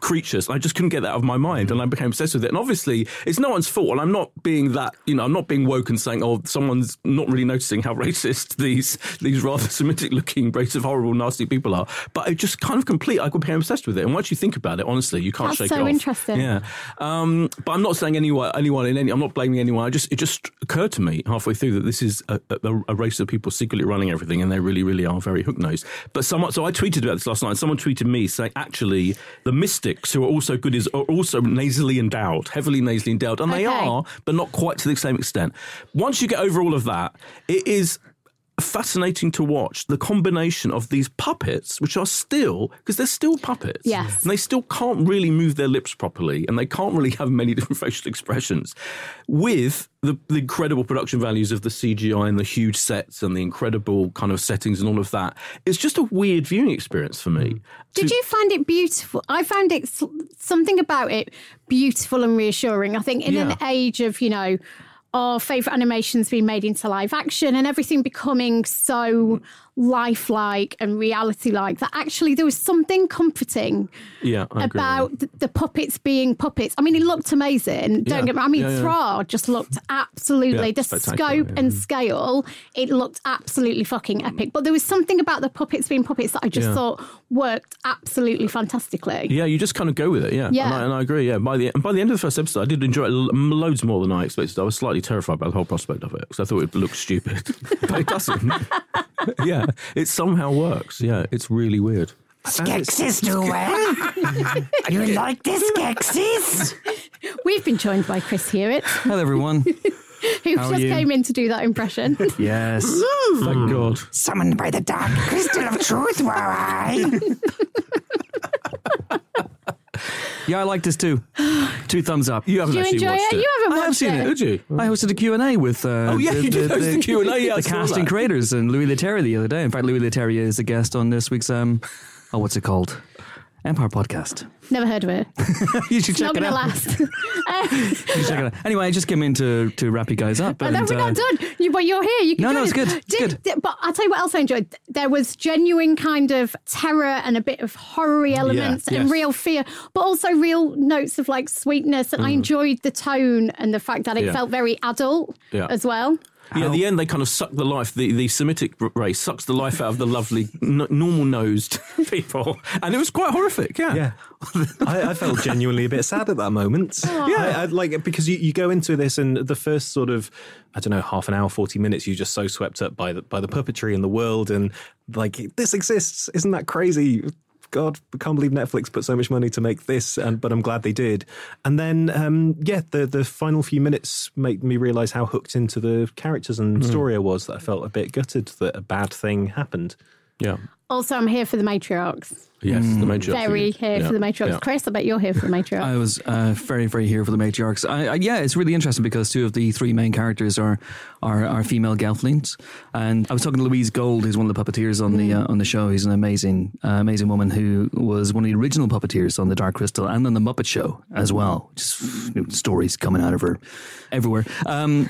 creatures. I just couldn't get that out of my mind, and I became obsessed with it. And obviously, it's no one's fault. And I'm not being that, you know, I'm not being woke and saying, "Oh, someone's not really noticing how racist these these rather Semitic looking, race of horrible, nasty people are." But it just kind of complete. I became obsessed with it. And once you think about it, honestly, you can't That's shake so it off. interesting. Yeah. Um, but I'm not saying anyone, anyone in any. I'm not blaming anyone. I just it just occurred to me halfway through that this is a, a, a race of people secretly running everything, and they really, really are very hook nosed. But someone, so I tweeted about this last night. and Someone tweeted me saying, actually, the mystics who are also good is are also nasally endowed, heavily nasally endowed, and they are, but not quite to the same extent. Once you get over all of that, it is fascinating to watch the combination of these puppets, which are still because they're still puppets, Yes. and they still can't really move their lips properly, and they can't really have many different facial expressions, with the, the incredible production values of the CGI and the huge sets and the incredible kind of settings and all of that. It's just a weird viewing experience for me. Mm. Did you find it beautiful? I found it something about it beautiful and reassuring. I think in an age of, you know, our favourite animations being made into live action and everything becoming so mm. Lifelike and reality like that actually there was something comforting Yeah, I about the, the puppets being puppets. I mean, it looked amazing. Don't Yeah. get me. I mean, Yeah. Thra just looked absolutely the scope and scale. It looked absolutely fucking epic. But there was something about the puppets being puppets that I just thought worked absolutely fantastically. Yeah, you just kind of go with it. Yeah, Yeah. And, I, and I agree. Yeah, by the and by the end of the first episode, I did enjoy it loads more than I expected. I was slightly terrified by the whole prospect of it because I thought it looked stupid, but it doesn't. yeah, it somehow works. Yeah, it's really weird. Skeksis do well. you like the Skeksis? We've been joined by Chris Hewitt, Hello, everyone. who How just came in to do that impression. yes. Mm. Thank God. Summoned by the dark crystal of truth, were I? Yeah, I like this too. Two thumbs up. You haven't Do you actually enjoy watched it? it. You haven't I have watched seen it. it. Did you? I hosted a Q&A with uh, Oh, yeah, you did host the Q&A, yeah, I the saw casting that. creators and Louis Leterrier the other day. In fact, Louis Leterrier is a guest on this week's um, oh, what's it called? Empire podcast. Never heard of it. you should It's not it to out. last. You should check it out. Anyway, I just came in to, to wrap you guys up. And then we're uh, not done. You, but you're here. You can No, join no, it's us. good. It's Did- good. did- but I'll tell you what else I enjoyed. There was genuine kind of terror and a bit of horror elements and yes. real fear, but also real notes of like sweetness. And I enjoyed the tone and the fact that it Mm. Yeah. felt very adult Yeah. as well. Yeah, at the end they kind of suck the life. The, the Semitic race sucks the life out of the lovely, n- normal nosed people, and it was quite horrific. Yeah, Yeah. I, I felt genuinely a bit sad at that moment. Yeah, I, I, like because you, you go into this and the first sort of I don't know half an hour, forty minutes, you're just so swept up by the by the puppetry and the world and like this exists. Isn't that crazy? God, I can't believe Netflix put so much money to make this, and but I'm glad they did. And then, um, yeah, the the final few minutes made me realize how hooked into the characters and story I was that I felt a bit gutted that a bad thing happened. Yeah. Also, I'm here for the matriarchs. Yes, the matriarchs. Very here Yeah, for the matriarchs. yeah. Chris, I bet you're here for the matriarchs. I was uh, very, very here for the matriarchs. I, I, yeah, it's really interesting because two of the three main characters are are, are female Gelflings, and I was talking to Louise Gold, who's one of the puppeteers on the uh, on the show. He's an amazing, uh, amazing woman who was one of the original puppeteers on the Dark Crystal and on the Muppet Show as well. Just you know, stories coming out of her everywhere. Um,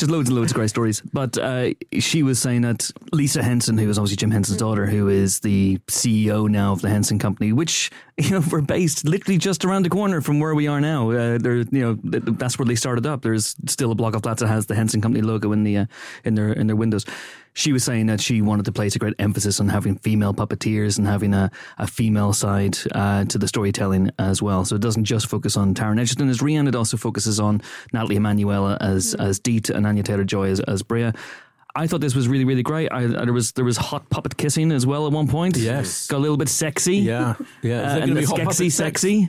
just loads and loads of great stories. But uh, she was saying that Lisa Henson, who is obviously Jim Henson's daughter, who is the CEO now of the Henson Company, which you know we're based literally just around the corner from where we are now. Uh, there, you know, that's where they started up. There's still a block of flats that has the Henson Company logo in the uh, in their in their windows. She was saying that she wanted to place a great emphasis on having female puppeteers and having a, a female side uh, to the storytelling as well. So it doesn't just focus on Taron Egerton as Rian, it also focuses on Nathalie Emmanuel as as Deet and Anya Taylor Joy as, as Brea. I thought this was really, really great. I, there was there was hot puppet kissing as well at one point. Yes. got a little bit sexy. Yeah, yeah. Is Uh, there and gonna be hot skexy puppet sex? sexy.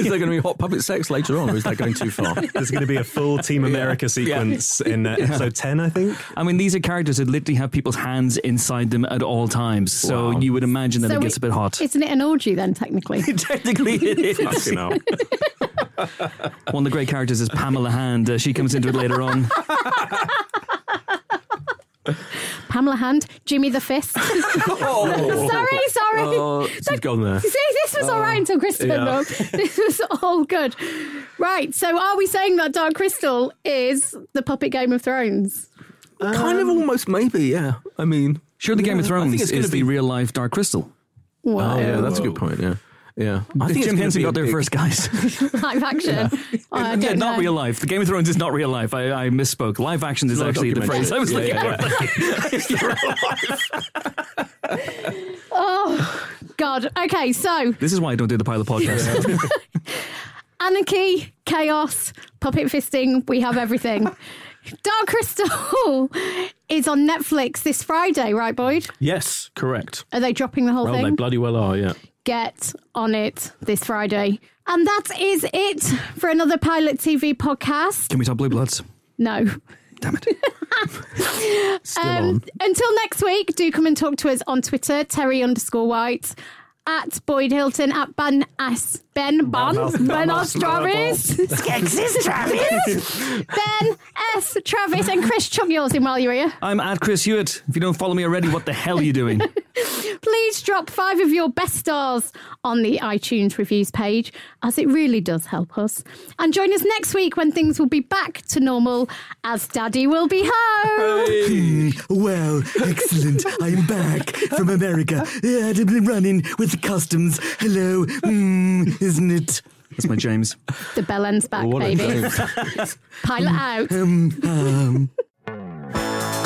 is there going to be hot puppet sex later on, or is that going too far? There's going to be a full Team America sequence in uh, episode 10, I think. I mean, these are characters that literally have people's hands inside them at all times. So Wow. you would imagine that So it gets it- a bit hot. Isn't it an orgy then, technically? Technically, it is. Fucking hell. One of the great characters is Pamela Hand. Uh, she comes into it later on. Pamela Hand, Jimmy the Fist. sorry, oh. sorry. Oh, she's gone there. See, this was all right until Chris turned Yeah. up. This was all good. Right, so are we saying that Dark Crystal is the puppet Game of Thrones? kind of almost maybe, yeah. I mean, Sure, the Game of Thrones it's gonna is the real life Dark Crystal. Wow. Oh, yeah, that's a good point, yeah. Yeah. I think Jim Henson got there big- first, guys. Live action. Oh, I yeah, know. real life. The Game of Thrones is not real life. I, I misspoke. Live action is actually the phrase I was Yeah, looking yeah, for. Oh, God. Okay, so This is why I don't do the pilot podcast. anarchy, chaos, puppet fisting, we have everything. Dark Crystal is on Netflix this Friday, right, Boyd? Yes, correct. Are they dropping the whole thing? Well, thing? they bloody well are, yeah. Get on it this Friday. And that is it for another Pilot TV podcast. Can we talk Blue Bloods? No. Damn it. Still Um, on. until next week, do come and talk to us on Twitter, Terri underscore White, at Boyd Hilton, at Ben S. Ben Bonds, Ben S. Travis, Skexis Travis. Ben S. Travis, and Chris, chuck yours in while you're here. I'm at Chris Hewitt. If you don't follow me already, what the hell are you doing? Please drop five of your best stars on the iTunes reviews page, as it really does help us. And join us next week when things will be back to normal, as Daddy will be home. well, excellent. I'm back from America. I've been running with the customs. Hello. Mm, isn't it? That's my James. the bell ends back, baby. Pilot out. Um, um.